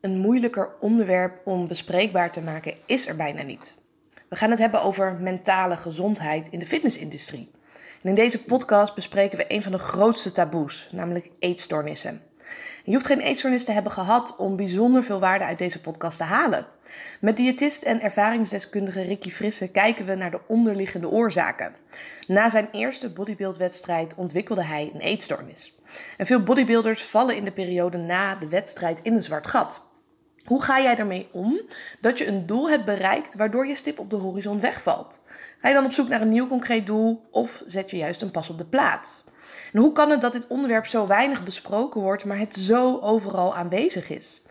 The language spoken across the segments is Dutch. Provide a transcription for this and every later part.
Een moeilijker onderwerp om bespreekbaar te maken is er bijna niet. We gaan het hebben over mentale gezondheid in de fitnessindustrie. In deze podcast bespreken we een van de grootste taboes, namelijk eetstoornissen. je hoeft geen eetstoornis te hebben gehad om bijzonder veel waarde uit deze podcast te halen. Met diëtist en ervaringsdeskundige Ricky Frisse kijken we naar de onderliggende oorzaken. Na zijn eerste bodybuildwedstrijd ontwikkelde hij een eetstoornis. En veel bodybuilders vallen in de periode na de wedstrijd in een zwart gat. Hoe ga jij ermee om dat je een doel hebt bereikt waardoor je stip op de horizon wegvalt? Ga je dan op zoek naar een nieuw concreet doel of zet je juist een pas op de plaats? En hoe kan het dat dit onderwerp zo weinig besproken wordt, maar het zo overal aanwezig is?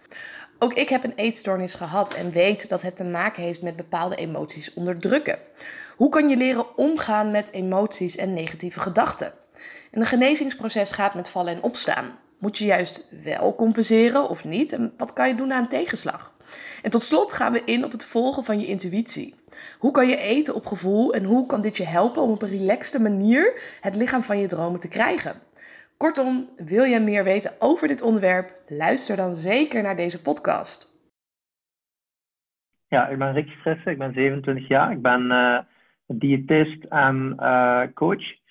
Ook ik heb een eetstoornis gehad en weet dat het te maken heeft met bepaalde emoties onderdrukken. Hoe kan je leren omgaan met emoties en negatieve gedachten? En een genezingsproces gaat met vallen en opstaan. Moet je juist wel compenseren of niet? En wat kan je doen aan tegenslag? En tot slot gaan we in op het volgen van je intuïtie. Hoe kan je eten op gevoel en hoe kan dit je helpen om op een relaxte manier het lichaam van je dromen te krijgen? Kortom, wil je meer weten over dit onderwerp? Luister dan zeker naar deze podcast. Ja, ik ben Rick Frisse, ik ben 27 jaar. Ik ben uh, diëtist en uh, coach.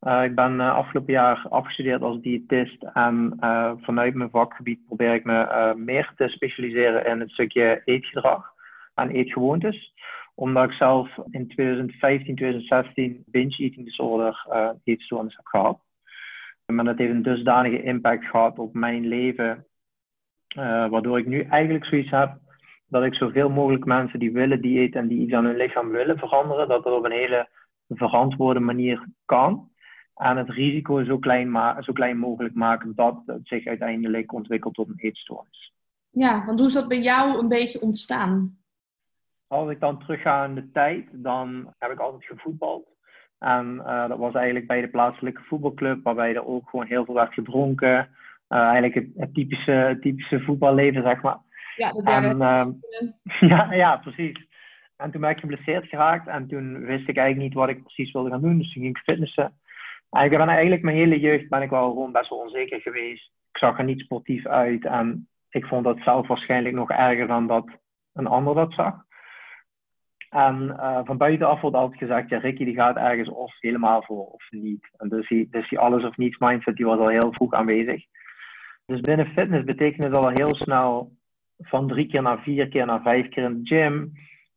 Uh, ik ben afgelopen jaar afgestudeerd als diëtist en vanuit mijn vakgebied probeer ik me meer te specialiseren in het stukje eetgedrag en eetgewoontes. Omdat ik zelf in 2015, 2016 binge eating disorder eetstoornis heb gehad. Maar dat heeft een dusdanige impact gehad op mijn leven, waardoor ik nu eigenlijk zoiets heb dat ik zoveel mogelijk mensen die willen diëten en die iets aan hun lichaam willen veranderen, dat dat op een hele verantwoorde manier kan. En het risico zo klein, zo klein mogelijk maken dat het zich uiteindelijk ontwikkelt tot een eetstoornis. Ja, want hoe is dat bij jou een beetje ontstaan? Als ik dan terugga in de tijd, dan heb ik altijd gevoetbald. En uh, dat was eigenlijk bij de plaatselijke voetbalclub, waarbij er ook gewoon heel veel werd gedronken. Uh, eigenlijk het, het, typische, typische voetballeven, zeg maar. Ja, derde. En, uh, ja, ja, precies. En toen ben ik geblesseerd geraakt en toen wist ik eigenlijk niet wat ik precies wilde gaan doen. Dus toen ging ik fitnessen. Ik ben eigenlijk mijn hele jeugd ben ik wel gewoon best wel onzeker geweest. Ik zag er niet sportief uit en ik vond dat zelf waarschijnlijk nog erger dan dat een ander dat zag. En uh, van buitenaf wordt altijd gezegd, ja, Ricky die gaat ergens of helemaal voor of niet. En dus die, dus alles of niets mindset die was al heel vroeg aanwezig. Dus binnen fitness betekent het al heel snel van drie keer naar vier keer naar vijf keer in de gym.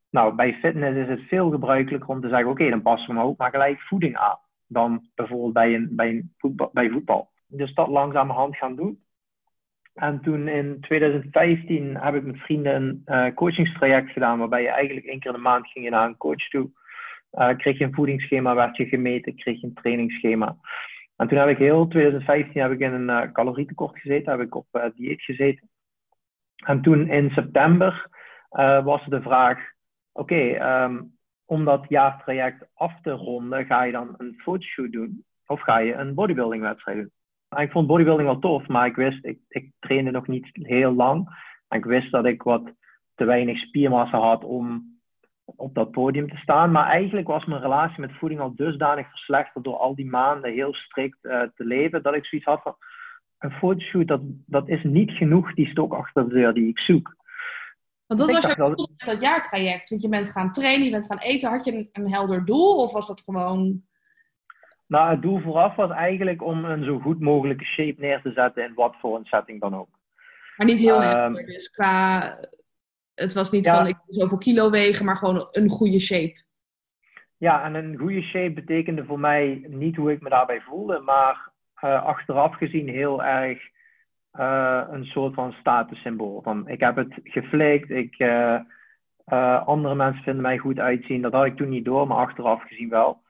Nou, bij fitness is het veel gebruikelijker om te zeggen, oké, dan passen we ook maar gelijk voeding aan. Dan bijvoorbeeld bij, een, bij, voetbal, bij voetbal. Dus dat langzamerhand gaan doen. En toen in 2015 heb ik met vrienden een uh, coachingstraject gedaan, waarbij je eigenlijk één keer in de maand ging je naar een coach toe. Uh, kreeg je een voedingsschema, werd je gemeten, kreeg je een trainingsschema. En toen heb ik heel 2015 heb ik in een uh, calorietekort gezeten, heb ik op dieet gezeten. En toen in september was de vraag, oké, um, om dat jaartraject af te ronden, ga je dan een fotoshoot doen of ga je een bodybuilding wedstrijd doen? ik vond bodybuilding wel tof, maar ik wist, ik, ik trainde nog niet heel lang. En ik wist dat ik wat te weinig spiermassa had om op dat podium te staan. Maar eigenlijk was mijn relatie met voeding al dusdanig verslechterd door al die maanden heel strikt uh, te leven, dat ik zoiets had van, een fotoshoot, dat, dat is niet genoeg die stok achter de deur die ik zoek. Want dat was je dat... dat jaartraject? Want je bent gaan trainen, je bent gaan eten. Had je een, een helder doel of was dat gewoon nou, het doel vooraf was eigenlijk om een zo goed mogelijke shape neer te zetten in wat voor een setting dan ook. Maar niet heel um, dus qua... Het was niet van ik zoveel kilo wegen, maar gewoon een goede shape. Ja, en een goede shape betekende voor mij niet hoe ik me daarbij voelde, maar uh, achteraf gezien heel erg uh, een soort van statussymbool. Van, ik heb het geflikt, ik, uh, andere mensen vinden mij goed uitzien. Dat had ik toen niet door, maar achteraf gezien wel.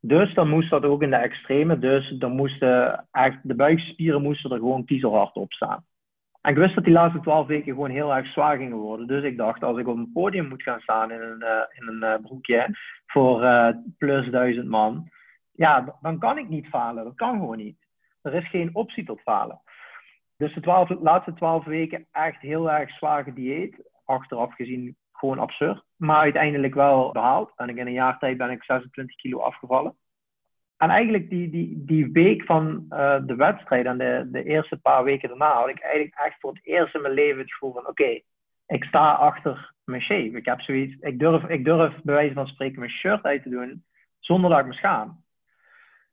Dus dan moest dat ook in de extreme. Dus dan moesten echt, de buikspieren moesten er gewoon kiezelhard op staan. En ik wist dat die laatste twaalf weken gewoon heel erg zwaar gingen worden. Dus ik dacht, als ik op een podium moet gaan staan in een, in een broekje voor plus duizend man, ja, dan kan ik niet falen. Dat kan gewoon niet. Er is geen optie tot falen. Dus de twaalf, laatste twaalf weken echt heel erg zwaar gedieet. Achteraf gezien gewoon absurd. Maar uiteindelijk wel behaald. En in een jaar tijd ben ik 26 kilo afgevallen. en eigenlijk die, die, die week van uh, de wedstrijd en de, de eerste paar weken daarna had ik eigenlijk echt voor het eerst in mijn leven het gevoel van oké, ik sta achter mijn shape. Ik heb zoiets, ik durf, ik durf bij wijze van spreken mijn shirt uit te doen zonder dat ik me schaam.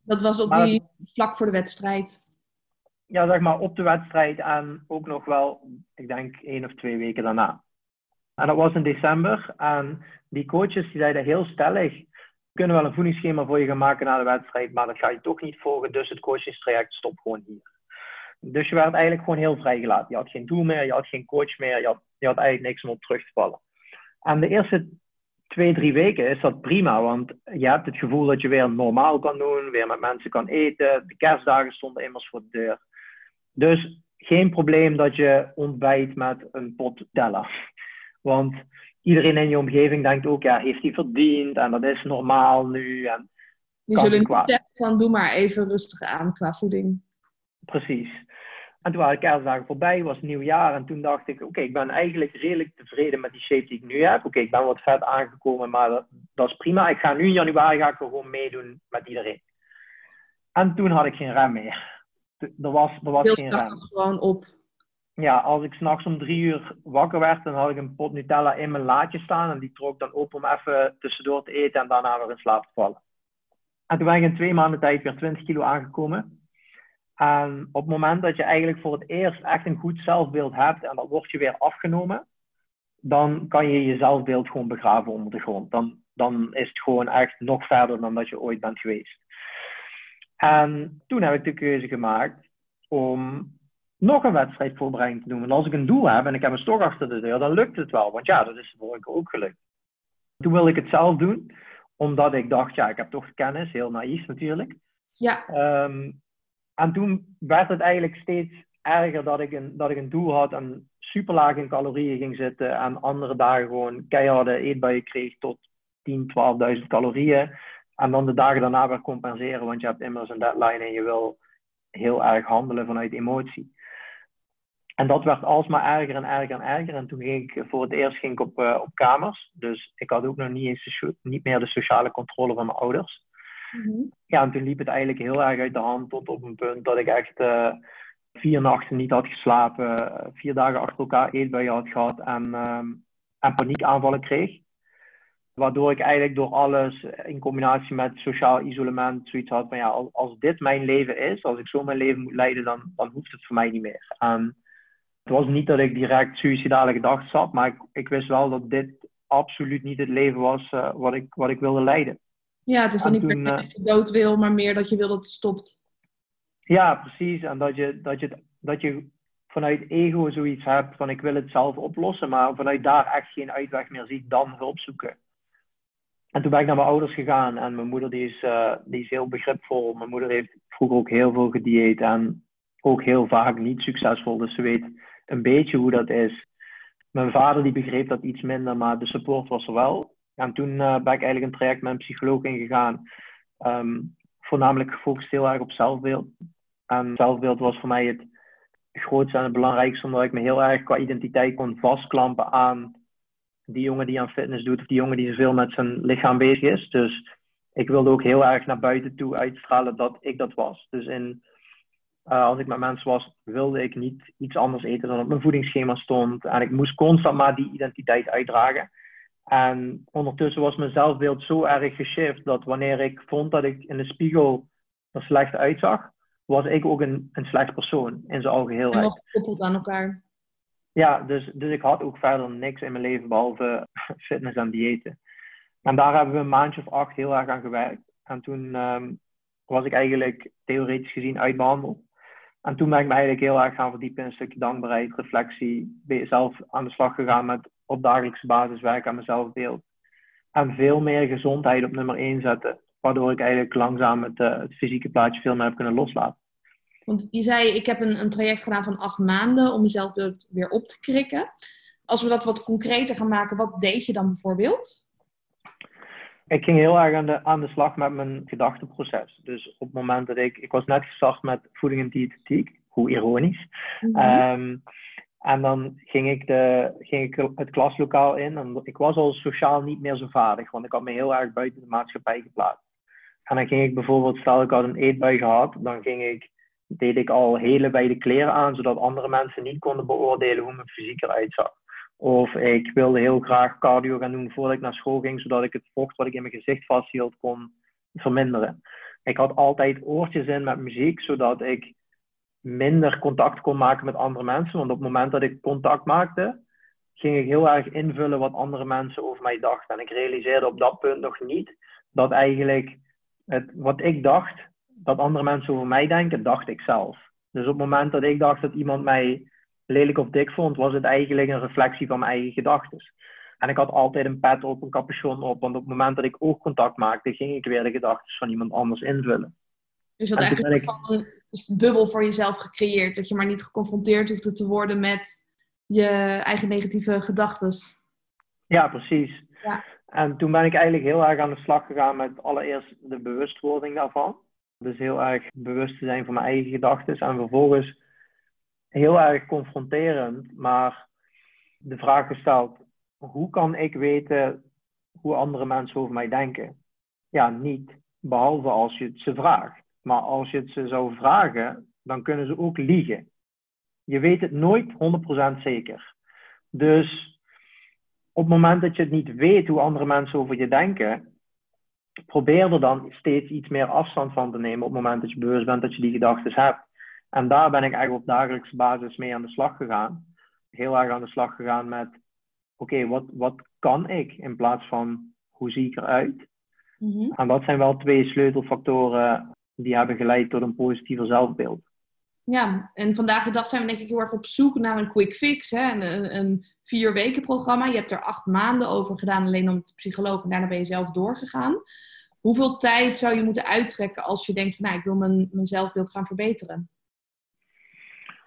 Dat was op die vlak voor de wedstrijd? Ja, zeg maar op de wedstrijd en ook nog wel, ik denk één of twee weken daarna. En dat was in december en die coaches die zeiden heel stellig, kunnen wel een voedingsschema voor je gaan maken na de wedstrijd, maar dat ga je toch niet volgen, dus het coachingstraject stopt gewoon hier. Dus je werd eigenlijk gewoon heel vrijgelaten. Je had geen doel meer, je had geen coach meer, je had, je had eigenlijk niks om op terug te vallen. En de eerste twee, drie weken is dat prima, want je hebt het gevoel dat je weer normaal kan doen, weer met mensen kan eten. De kerstdagen stonden immers voor de deur. Dus geen probleem dat je ontbijt met een pot Della. Want iedereen in je omgeving denkt ook, ja, heeft hij verdiend en dat is normaal nu. En Die zullen niet zeggen van, doe maar even rustig aan qua voeding. Precies. En toen waren kerstdagen voorbij, was nieuwjaar. En toen dacht ik, oké, ik ben eigenlijk redelijk tevreden met die shape die ik nu heb. Oké, ik ben wat vet aangekomen, maar dat, dat, is prima. Ik ga nu in januari ga ik gewoon meedoen met iedereen. En toen had ik geen rem meer. Er was, er was geen rem. gewoon op. Ja, als ik s'nachts om drie uur wakker werd, dan had ik een pot Nutella in mijn laadje staan. En die trok dan open om even tussendoor te eten en daarna weer in slaap te vallen. En toen ben ik in twee maanden tijd weer 20 kilo aangekomen. En op het moment dat je eigenlijk voor het eerst echt een goed zelfbeeld hebt en dat wordt je weer afgenomen, dan kan je je zelfbeeld gewoon begraven onder de grond. Dan, dan is het gewoon echt nog verder dan dat je ooit bent geweest. En toen heb ik de keuze gemaakt om nog een wedstrijdvoorbereiding te doen. En als ik een doel heb en ik heb een stok achter de deur, dan lukt het wel. Want ja, dat is de vorige keer ook gelukt. Toen wilde ik het zelf doen, omdat ik dacht, ja, ik heb toch kennis, heel naïef natuurlijk. Ja. Ehm, en toen werd het eigenlijk steeds erger dat ik een, dat ik een doel had en super laag in calorieën ging zitten. En andere dagen gewoon keiharde eetbuien kreeg tot 10, 12.000 calorieën. En dan de dagen daarna weer compenseren, want je hebt immers een deadline en je wil heel erg handelen vanuit emotie. En dat werd alsmaar erger en erger en erger. En toen ging ik voor het eerst ging ik op, uh, op kamers. Dus ik had ook nog niet, eens niet meer de sociale controle van mijn ouders. Mhm. Ja, en toen liep het eigenlijk heel erg uit de hand tot op een punt dat ik echt uh, vier nachten niet had geslapen, vier dagen achter elkaar eetbuien had gehad en, uh, en paniekaanvallen kreeg. Waardoor ik eigenlijk door alles in combinatie met sociaal isolement zoiets had van ja, als, als dit mijn leven is, als ik zo mijn leven moet leiden, dan, dan hoeft het voor mij niet meer. En het was niet dat ik direct suïcidale gedachten zat, maar ik, ik wist wel dat dit absoluut niet het leven was uh, wat, ik, wat ik wilde leiden. Ja, het is dan niet toen, dat je dood wil, maar meer dat je wil dat het stopt. Ja, precies. En dat je, dat je, dat je vanuit ego zoiets hebt van ik wil het zelf oplossen, maar vanuit daar echt geen uitweg meer ziet, dan hulp zoeken. En toen ben ik naar mijn ouders gegaan en mijn moeder die is, uh, die is heel begripvol. Mijn moeder heeft vroeger ook heel veel gedieet en ook heel vaak niet succesvol, dus ze weet een beetje hoe dat is. Mijn vader die begreep dat iets minder, maar de support was er wel. En toen uh, ben ik eigenlijk een traject met een psycholoog ingegaan. Um, voornamelijk gefocust heel erg op zelfbeeld. En zelfbeeld was voor mij het grootste en het belangrijkste, omdat ik me heel erg qua identiteit kon vastklampen aan die jongen die aan fitness doet, of die jongen die zoveel met zijn lichaam bezig is. Dus ik wilde ook heel erg naar buiten toe uitstralen dat ik dat was. Dus in, uh, als ik met mensen was, wilde ik niet iets anders eten dan op mijn voedingsschema stond. En ik moest constant maar die identiteit uitdragen. En ondertussen was mijn zelfbeeld zo erg geshift dat wanneer ik vond dat ik in de spiegel er slecht uitzag, was ik ook een, een slecht persoon in zijn algeheelheid. En gekoppeld aan elkaar. Ja, dus, dus ik had ook verder niks in mijn leven behalve fitness en diëten. En daar hebben we een maandje of acht heel erg aan gewerkt. En toen um, was ik eigenlijk theoretisch gezien uitbehandeld. En toen ben ik me eigenlijk heel erg gaan verdiepen in een stukje dankbaarheid, reflectie. Ben zelf aan de slag gegaan met op dagelijkse basis werken aan mezelf beeld. En veel meer gezondheid op nummer 1 zetten. Waardoor ik eigenlijk langzaam het, het fysieke plaatje veel meer heb kunnen loslaten. Want je zei, ik heb een, een traject gedaan van acht maanden om mezelf weer op te krikken. Als we dat wat concreter gaan maken, wat deed je dan bijvoorbeeld? Ik ging heel erg aan de, aan de slag met mijn gedachteproces. Dus op het moment dat ik... Ik was net gestart met voeding en diëtetiek. Hoe ironisch. Mm -hmm. En dan ging ik, de, ging ik het klaslokaal in. En ik was al sociaal niet meer zo vaardig, want ik had me heel erg buiten de maatschappij geplaatst. En dan ging ik bijvoorbeeld, stel ik had een eetbui gehad, dan ging ik, deed ik al hele wijde kleren aan, zodat andere mensen niet konden beoordelen hoe mijn fysiek eruit zag. Of ik wilde heel graag cardio gaan doen voordat ik naar school ging, zodat ik het vocht wat ik in mijn gezicht vasthield kon verminderen. Ik had altijd oortjes in met muziek, zodat ik minder contact kon maken met andere mensen. Want op het moment dat ik contact maakte, ging ik heel erg invullen wat andere mensen over mij dachten. En ik realiseerde op dat punt nog niet dat eigenlijk het, wat ik dacht, dat andere mensen over mij denken, dacht ik zelf. Dus op het moment dat ik dacht dat iemand mij lelijk of dik vond, was het eigenlijk een reflectie van mijn eigen gedachten. En ik had altijd een pet op, een capuchon op, want op het moment dat ik oogcontact maakte, ging ik weer de gedachten van iemand anders invullen. Dus dat eigenlijk ik... een bubbel voor jezelf gecreëerd, dat je maar niet geconfronteerd hoefde te worden met je eigen negatieve gedachten. Ja, precies. Ja. En toen ben ik eigenlijk heel erg aan de slag gegaan met allereerst de bewustwording daarvan. Dus heel erg bewust te zijn van mijn eigen gedachten. En vervolgens heel erg confronterend, maar de vraag gesteld: hoe kan ik weten hoe andere mensen over mij denken? Ja, niet. Behalve als je het ze vraagt. Maar als je het ze zou vragen, dan kunnen ze ook liegen. Je weet het nooit 100% zeker. Dus op het moment dat je het niet weet hoe andere mensen over je denken, probeer er dan steeds iets meer afstand van te nemen op het moment dat je bewust bent dat je die gedachten hebt. En daar ben ik eigenlijk op dagelijkse basis mee aan de slag gegaan. Heel erg aan de slag gegaan met, oké, wat, wat kan ik in plaats van hoe zie ik eruit? Mm En dat zijn wel twee sleutelfactoren die hebben geleid tot een positiever zelfbeeld. Ja, en vandaag de dag zijn we denk ik heel erg op zoek naar een quick fix. Hè? Een, een vier weken programma. Je hebt er acht maanden over gedaan alleen om de psycholoog en daarna ben je zelf doorgegaan. Hoeveel tijd zou je moeten uittrekken als je denkt van nou, ik wil mijn, mijn zelfbeeld gaan verbeteren?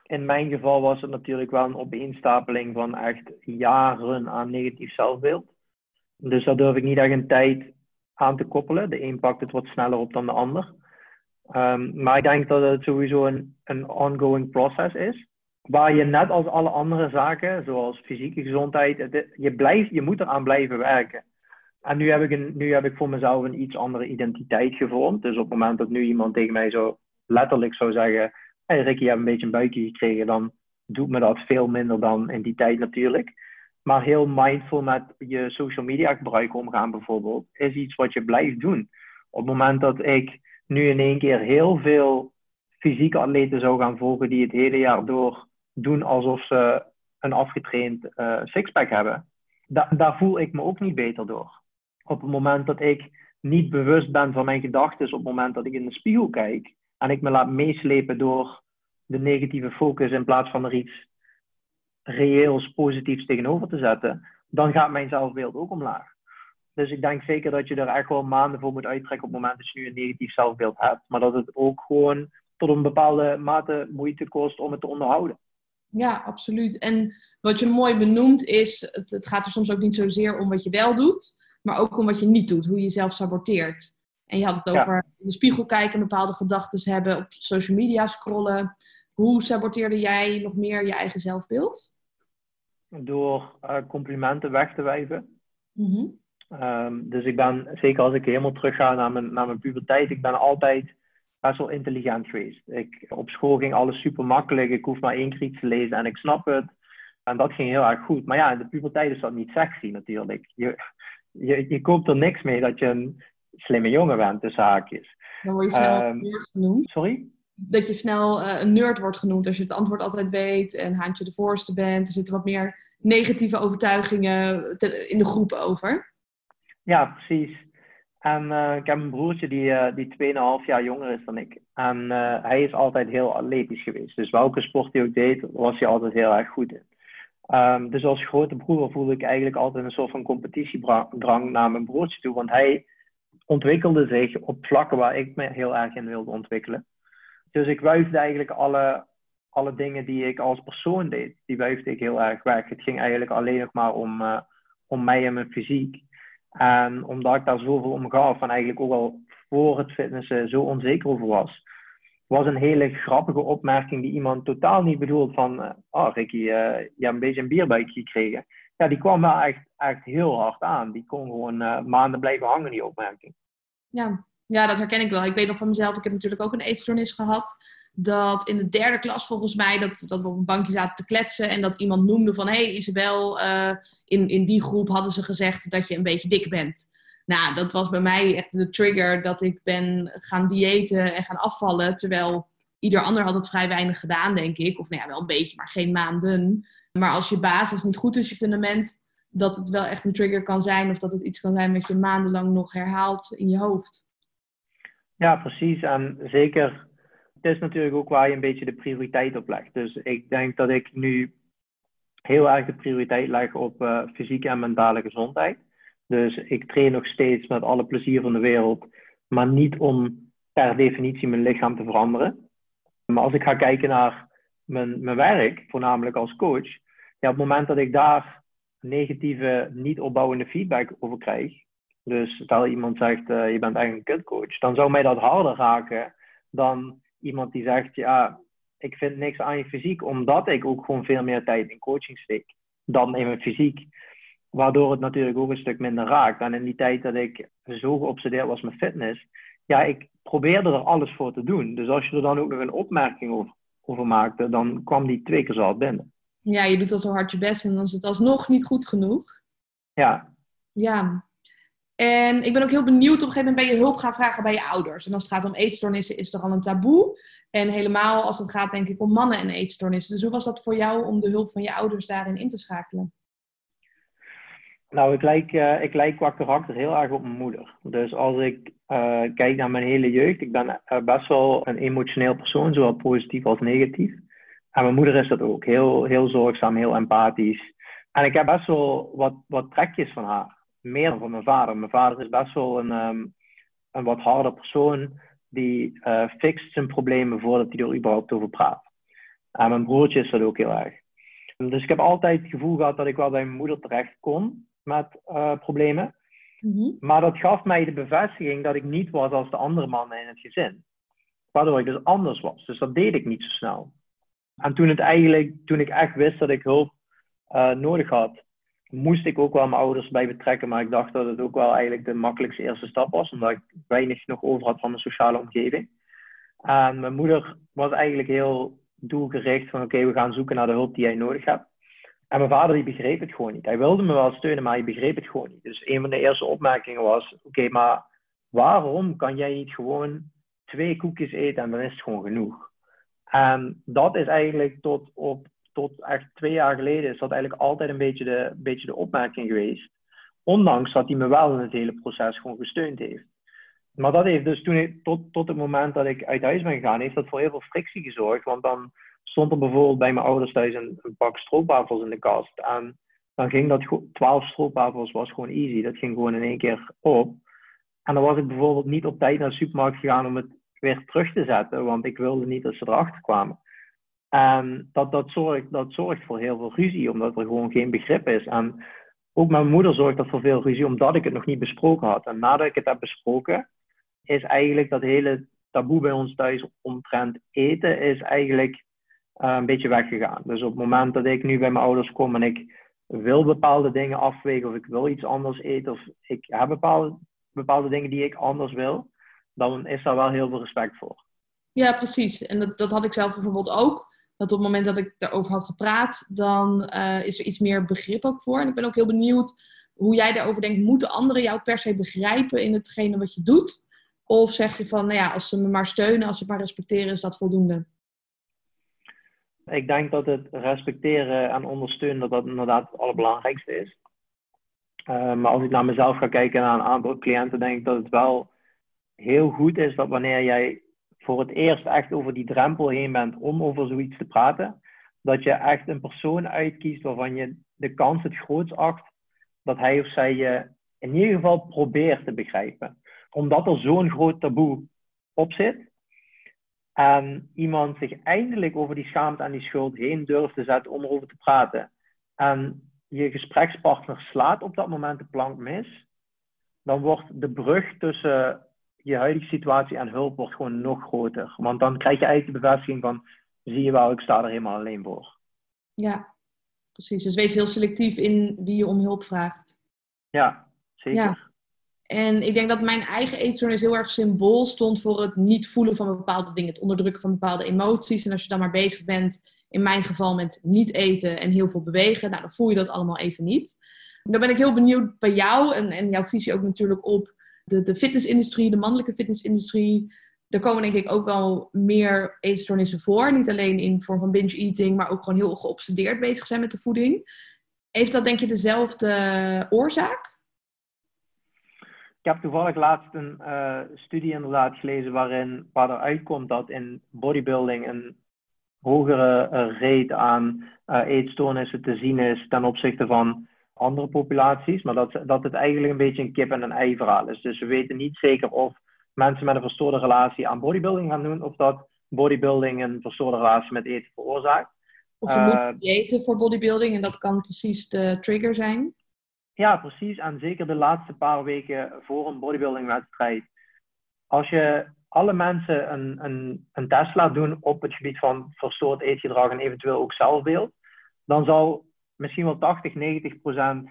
In mijn geval was het natuurlijk wel een opeenstapeling van echt jaren aan negatief zelfbeeld. Dus daar durf ik niet echt een tijd aan te koppelen. De een pakt het wat sneller op dan de ander. Um, maar ik denk dat het sowieso een, een ongoing proces is. Waar je net als alle andere zaken, zoals fysieke gezondheid, je, blijft, je moet eraan blijven werken. En nu heb, ik een, nu heb ik voor mezelf een iets andere identiteit gevormd. Dus op het moment dat nu iemand tegen mij zo letterlijk zou zeggen: Hey Ricky, je hebt een beetje een buikje gekregen, dan doet me dat veel minder dan in die tijd natuurlijk. Maar heel mindful met je social media gebruik omgaan bijvoorbeeld, is iets wat je blijft doen. Op het moment dat ik nu in één keer heel veel fysieke atleten zou gaan volgen die het hele jaar door doen alsof ze een afgetraind uh, sixpack hebben, da daar voel ik me ook niet beter door. Op het moment dat ik niet bewust ben van mijn gedachten, op het moment dat ik in de spiegel kijk en ik me laat meeslepen door de negatieve focus in plaats van er iets reëels positiefs tegenover te zetten, dan gaat mijn zelfbeeld ook omlaag. Dus ik denk zeker dat je er echt wel maanden voor moet uittrekken op het moment dat je nu een negatief zelfbeeld hebt. Maar dat het ook gewoon tot een bepaalde mate moeite kost om het te onderhouden. Ja, absoluut. En wat je mooi benoemt is, het, het gaat er soms ook niet zozeer om wat je wel doet, maar ook om wat je niet doet, hoe je jezelf saboteert. En je had het over in de spiegel kijken, bepaalde gedachten hebben, op social media scrollen. Hoe saboteerde jij nog meer je eigen zelfbeeld? Door uh, complimenten weg te wijven. Mm Um, dus ik ben, zeker als ik helemaal terugga naar mijn, naar mijn puberteit, ik ben altijd best wel intelligent geweest. Ik, op school ging alles super makkelijk. Ik hoef maar één keer iets te lezen en ik snap het. En dat ging heel erg goed. Maar ja, in de puberteit is dat niet sexy natuurlijk. Je, je, je koopt er niks mee dat je een slimme jongen bent, tussen haakjes. Dan word je snel um, nerd genoemd. Sorry? Dat je snel uh, een nerd wordt genoemd als je het antwoord altijd weet en haantje de voorste bent. Er zitten wat meer negatieve overtuigingen in de groep over. Ja, precies. En uh, ik heb een broertje die, uh, die 2,5 jaar jonger is dan ik. En uh, hij is altijd heel atletisch geweest. Dus welke sport hij ook deed, was hij altijd heel erg goed in. Um, dus als grote broer voelde ik eigenlijk altijd een soort van competitiedrang naar mijn broertje toe. Want hij ontwikkelde zich op vlakken waar ik me heel erg in wilde ontwikkelen. Dus ik wuifde eigenlijk alle, alle dingen die ik als persoon deed, die wuifde ik heel erg weg. Het ging eigenlijk alleen nog maar om, om mij en mijn fysiek. En omdat ik daar zoveel om gaf en eigenlijk ook al voor het fitnessen zo onzeker over was, was een hele grappige opmerking die iemand totaal niet bedoelt van, oh Ricky, uh, je hebt een beetje een bierbuikje gekregen. Ja, die kwam wel echt, echt heel hard aan. Die kon gewoon uh, maanden blijven hangen, die opmerking. Ja, Ja, dat herken ik wel. Ik weet nog van mezelf, ik heb natuurlijk ook een eetstoornis gehad. Dat in de derde klas volgens mij, dat, dat we op een bankje zaten te kletsen. En dat iemand noemde van, hé hey, Isabel, uh, in, in die groep hadden ze gezegd dat je een beetje dik bent. Nou, dat was bij mij echt de trigger dat ik ben gaan diëten en gaan afvallen. Terwijl ieder ander had het vrij weinig gedaan, denk ik. Of nou ja, wel een beetje, maar geen maanden. Maar als je basis niet goed is, je fundament, dat het wel echt een trigger kan zijn. Of dat het iets kan zijn wat je maandenlang nog herhaalt in je hoofd. Ja, precies. En zeker, het is natuurlijk ook waar je een beetje de prioriteit op legt. Dus ik denk dat ik nu heel erg de prioriteit leg op uh, fysieke en mentale gezondheid. Dus ik train nog steeds met alle plezier van de wereld, maar niet om per definitie mijn lichaam te veranderen. Maar als ik ga kijken naar mijn, mijn werk, voornamelijk als coach, ja, op het moment dat ik daar negatieve, niet opbouwende feedback over krijg, dus stel iemand zegt, uh, je bent eigenlijk een kutcoach, dan zou mij dat harder raken dan iemand die zegt, ja, ik vind niks aan je fysiek, omdat ik ook gewoon veel meer tijd in coaching steek dan in mijn fysiek. Waardoor het natuurlijk ook een stuk minder raakt. En in die tijd dat ik zo geobsedeerd was met fitness, ja, ik probeerde er alles voor te doen. Dus als je er dan ook nog een opmerking over, over maakte, dan kwam die twee keer zo hard binnen. Ja, je doet al zo hard je best en dan is het alsnog niet goed genoeg. Ja. Ja. En ik ben ook heel benieuwd, op een gegeven moment ben je hulp gaan vragen bij je ouders. En als het gaat om eetstoornissen is er al een taboe. En helemaal als het gaat denk ik om mannen en eetstoornissen. Dus hoe was dat voor jou om de hulp van je ouders daarin in te schakelen? Nou, ik lijk, uh, ik lijk qua karakter heel erg op mijn moeder. Dus als ik uh, kijk naar mijn hele jeugd, ik ben uh, best wel een emotioneel persoon, zowel positief als negatief. En mijn moeder is dat ook. Heel, heel zorgzaam, heel empathisch. En ik heb best wel wat, wat trekjes van haar. Meer dan van mijn vader. Mijn vader is best wel een, um, een wat harder persoon die uh, fixt zijn problemen voordat hij er überhaupt over praat. En mijn broertje is dat ook heel erg. Dus ik heb altijd het gevoel gehad dat ik wel bij mijn moeder terecht kon met uh, problemen. Mm-hmm. Maar dat gaf mij de bevestiging dat ik niet was als de andere mannen in het gezin. Waardoor ik dus anders was. Dus dat deed ik niet zo snel. En toen, het eigenlijk, toen ik echt wist dat ik hulp uh, nodig had, moest ik ook wel mijn ouders bij betrekken. Maar ik dacht dat het ook wel eigenlijk de makkelijkste eerste stap was, omdat ik weinig nog over had van mijn sociale omgeving. En mijn moeder was eigenlijk heel doelgericht van oké, we gaan zoeken naar de hulp die jij nodig hebt. En mijn vader die begreep het gewoon niet. Hij wilde me wel steunen, maar hij begreep het gewoon niet. Dus een van de eerste opmerkingen was: Oké, maar waarom kan jij niet gewoon twee koekjes eten en dan is het gewoon genoeg? En dat is eigenlijk tot, op, tot echt twee jaar geleden is dat eigenlijk altijd een beetje de, beetje de opmerking geweest. Ondanks dat hij me wel in het hele proces gewoon gesteund heeft. Maar dat heeft dus toen tot, tot het moment dat ik uit huis ben gegaan, heeft dat voor heel veel frictie gezorgd. Want dan stond er bijvoorbeeld bij mijn ouders thuis een, een pak stroopwafels in de kast. En dan ging dat, 12 stroopwafels was gewoon easy. Dat ging gewoon in één keer op. En dan was ik bijvoorbeeld niet op tijd naar de supermarkt gegaan om het weer terug te zetten, want ik wilde niet dat ze erachter kwamen. En dat, dat, zorgt, dat voor heel veel ruzie, omdat er gewoon geen begrip is. En ook mijn moeder zorgt dat voor veel ruzie, omdat ik het nog niet besproken had. En nadat ik het heb besproken, is eigenlijk dat hele taboe bij ons thuis omtrent eten, is eigenlijk uh, een beetje weggegaan. Dus op het moment dat ik nu bij mijn ouders kom en ik wil bepaalde dingen afwegen, of ik wil iets anders eten, of ik heb bepaalde, bepaalde dingen die ik anders wil, dan is daar wel heel veel respect voor. Ja, precies. En dat, dat had ik zelf bijvoorbeeld ook. Dat op het moment dat ik daarover had gepraat, dan uh, is er iets meer begrip ook voor. En ik ben ook heel benieuwd hoe jij daarover denkt. Moeten anderen jou per se begrijpen in hetgene wat je doet? Of zeg je van, nou ja, als ze me maar steunen, als ze me maar respecteren, is dat voldoende? Ik denk dat het respecteren en ondersteunen, dat dat inderdaad het allerbelangrijkste is. Uh, maar als ik naar mezelf ga kijken naar een aantal cliënten, denk ik dat het wel heel goed is dat wanneer jij voor het eerst echt over die drempel heen bent om over zoiets te praten, dat je echt een persoon uitkiest waarvan je de kans het grootst acht dat hij of zij je in ieder geval probeert te begrijpen. Omdat er zo'n groot taboe op zit. En iemand zich eindelijk over die schaamte en die schuld heen durft te zetten om erover te praten. En je gesprekspartner slaat op dat moment de plank mis. Dan wordt de brug tussen je huidige situatie en hulp wordt gewoon nog groter. Want dan krijg je eigenlijk de bevestiging van, zie je wel, ik sta er helemaal alleen voor. Ja, precies. Dus wees heel selectief in wie je om hulp vraagt. Ja, zeker. Ja. En ik denk dat mijn eigen eetstoornis heel erg symbool stond voor het niet voelen van bepaalde dingen. Het onderdrukken van bepaalde emoties. En als je dan maar bezig bent, in mijn geval met niet eten en heel veel bewegen, nou, dan voel je dat allemaal even niet. Dan ben ik heel benieuwd bij jou en, en jouw visie ook natuurlijk op de, de fitnessindustrie, de mannelijke fitnessindustrie. Er komen denk ik ook wel meer eetstoornissen voor. Niet alleen in vorm van binge eating, maar ook gewoon heel geobsedeerd bezig zijn met de voeding. Heeft dat denk je dezelfde oorzaak? Ik heb toevallig laatst een uh, studie inderdaad gelezen waarin waar eruit komt dat in bodybuilding een hogere uh, rate aan uh, eetstoornissen te zien is ten opzichte van andere populaties, maar dat, dat het eigenlijk een beetje een kip en een ei verhaal is. Dus we weten niet zeker of mensen met een verstoorde relatie aan bodybuilding gaan doen, of dat bodybuilding een verstoorde relatie met eten veroorzaakt. Of je moet eten voor bodybuilding en dat kan precies de trigger zijn. Ja, precies. En zeker de laatste paar weken voor een bodybuildingwedstrijd. Als je alle mensen een, een, een test laat doen op het gebied van verstoord eetgedrag en eventueel ook zelfbeeld, dan zal misschien wel 80, 90 procent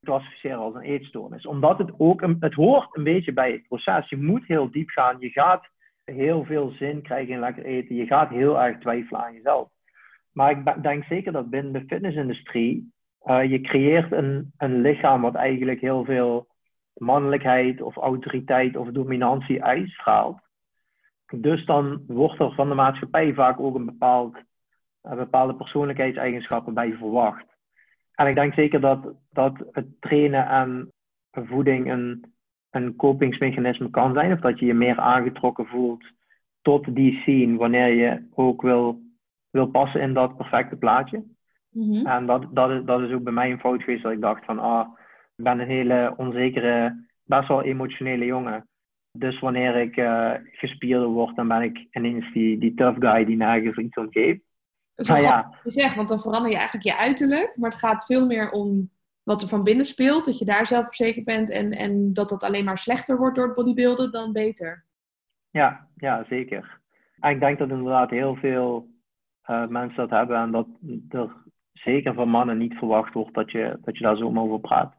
klassificeren als een eetstoornis. Omdat het ook, een, het hoort een beetje bij het proces. Je moet heel diep gaan. Je gaat heel veel zin krijgen in lekker eten. Je gaat heel erg twijfelen aan jezelf. Maar ik denk zeker dat binnen de fitnessindustrie uh, je creëert een, een lichaam wat eigenlijk heel veel mannelijkheid of autoriteit of dominantie uitstraalt. Dus dan wordt er van de maatschappij vaak ook een bepaald, bepaalde persoonlijkheidseigenschappen bij verwacht. En ik denk zeker dat, dat het trainen en voeding een, een kopingsmechanisme kan zijn. Of dat je je meer aangetrokken voelt tot die scene wanneer je ook wil, wil passen in dat perfecte plaatje. Mhm. En dat, dat, is, dat is ook bij mij een fout geweest dat ik dacht van, ah, ik ben een hele onzekere, best wel emotionele jongen. Dus wanneer ik uh, gespierder word, dan ben ik ineens die, die tough guy die nergens iets om geeft. Dat is wel ja. je zegt, want dan verander je eigenlijk je uiterlijk. Maar het gaat veel meer om wat er van binnen speelt. Dat je daar zelfverzekerd bent en, en dat dat alleen maar slechter wordt door het bodybuilden dan beter. Ja, ja, zeker. En ik denk dat inderdaad heel veel uh, mensen dat hebben en dat er zeker van mannen niet verwacht wordt dat je, dat je daar zo over praat.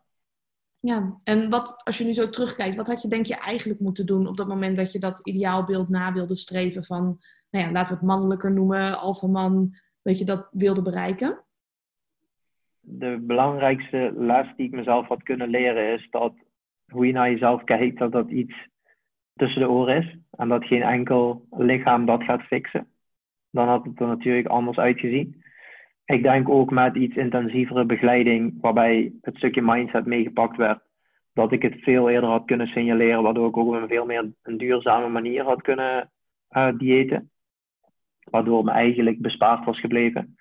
Ja, en wat, als je nu zo terugkijkt, wat had je denk je eigenlijk moeten doen op dat moment dat je dat ideaalbeeld na wilde streven van, nou ja, laten we het mannelijker noemen, alfaman, dat je dat wilde bereiken? De belangrijkste les die ik mezelf had kunnen leren is dat hoe je naar jezelf kijkt, dat dat iets tussen de oren is en dat geen enkel lichaam dat gaat fixen. Dan had het er natuurlijk anders uitgezien ik denk ook met iets intensievere begeleiding, waarbij het stukje mindset meegepakt werd, dat ik het veel eerder had kunnen signaleren, waardoor ik ook op een veel meer een duurzame manier had kunnen uh, diëten. Waardoor me eigenlijk bespaard was gebleven.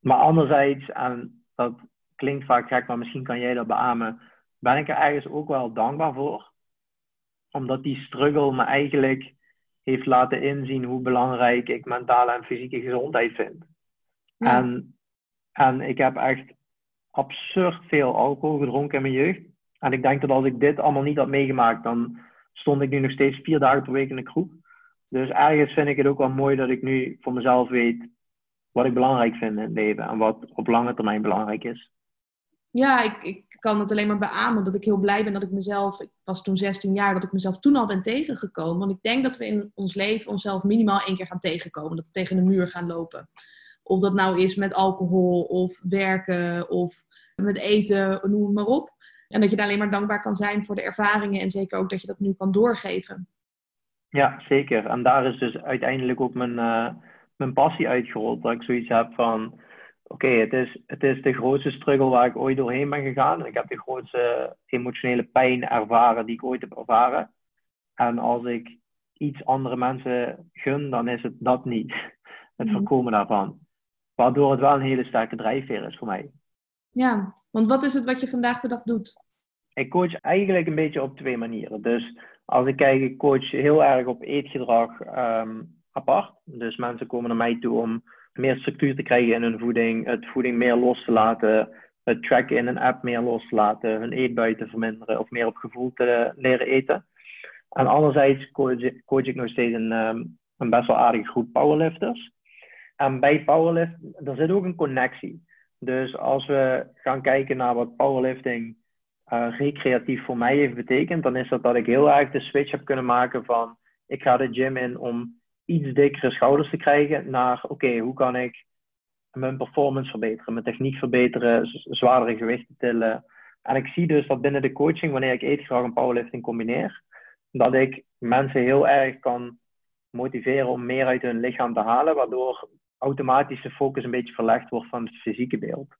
Maar anderzijds, en dat klinkt vaak gek, maar misschien kan jij dat beamen, ben ik er ergens ook wel dankbaar voor. Omdat die struggle me eigenlijk heeft laten inzien hoe belangrijk ik mentale en fysieke gezondheid vind. En, en ik heb echt absurd veel alcohol gedronken in mijn jeugd. En ik denk dat als ik dit allemaal niet had meegemaakt, dan stond ik nu nog steeds vier dagen per week in de kroeg. Dus ergens vind ik het ook wel mooi dat ik nu voor mezelf weet wat ik belangrijk vind in het leven en wat op lange termijn belangrijk is. Ja, ik, ik kan het alleen maar beamen dat ik heel blij ben dat ik mezelf, ik was toen 16 jaar, dat ik mezelf toen al ben tegengekomen. Want ik denk dat we in ons leven onszelf minimaal één keer gaan tegenkomen, dat we tegen de muur gaan lopen. Of dat nou is met alcohol of werken of met eten, noem maar op. En dat je daar alleen maar dankbaar kan zijn voor de ervaringen en zeker ook dat je dat nu kan doorgeven. Ja, zeker. En daar is dus uiteindelijk ook mijn, uh, mijn passie uitgerold. Dat ik zoiets heb van, oké, het, is, het is de grootste struggle waar ik ooit doorheen ben gegaan. Ik heb de grootste emotionele pijn ervaren die ik ooit heb ervaren. En als ik iets andere mensen gun, dan is het dat niet. Het mhm. voorkomen daarvan. Waardoor het wel een hele sterke drijfveer is voor mij. Ja, want wat is het wat je vandaag de dag doet? Ik coach eigenlijk een beetje op twee manieren. Dus als ik kijk, ik coach heel erg op eetgedrag um, apart. Dus mensen komen naar mij toe om meer structuur te krijgen in hun voeding, het voeding meer los te laten, het tracken in een app meer los te laten, hun eetbuien te verminderen of meer op gevoel te leren eten. En anderzijds coach, coach ik nog steeds een, um, een best wel aardige groep powerlifters. En bij powerlift, er zit ook een connectie. Dus als we gaan kijken naar wat powerlifting recreatief voor mij heeft betekend, dan is dat dat ik heel erg de switch heb kunnen maken van ik ga de gym in om iets dikkere schouders te krijgen naar oké, hoe kan ik mijn performance verbeteren, mijn techniek verbeteren, zwaardere gewichten tillen. En ik zie dus dat binnen de coaching, wanneer ik eetgedrag en powerlifting combineer, dat ik mensen heel erg kan motiveren om meer uit hun lichaam te halen, waardoor automatisch de focus een beetje verlegd wordt van het fysieke beeld.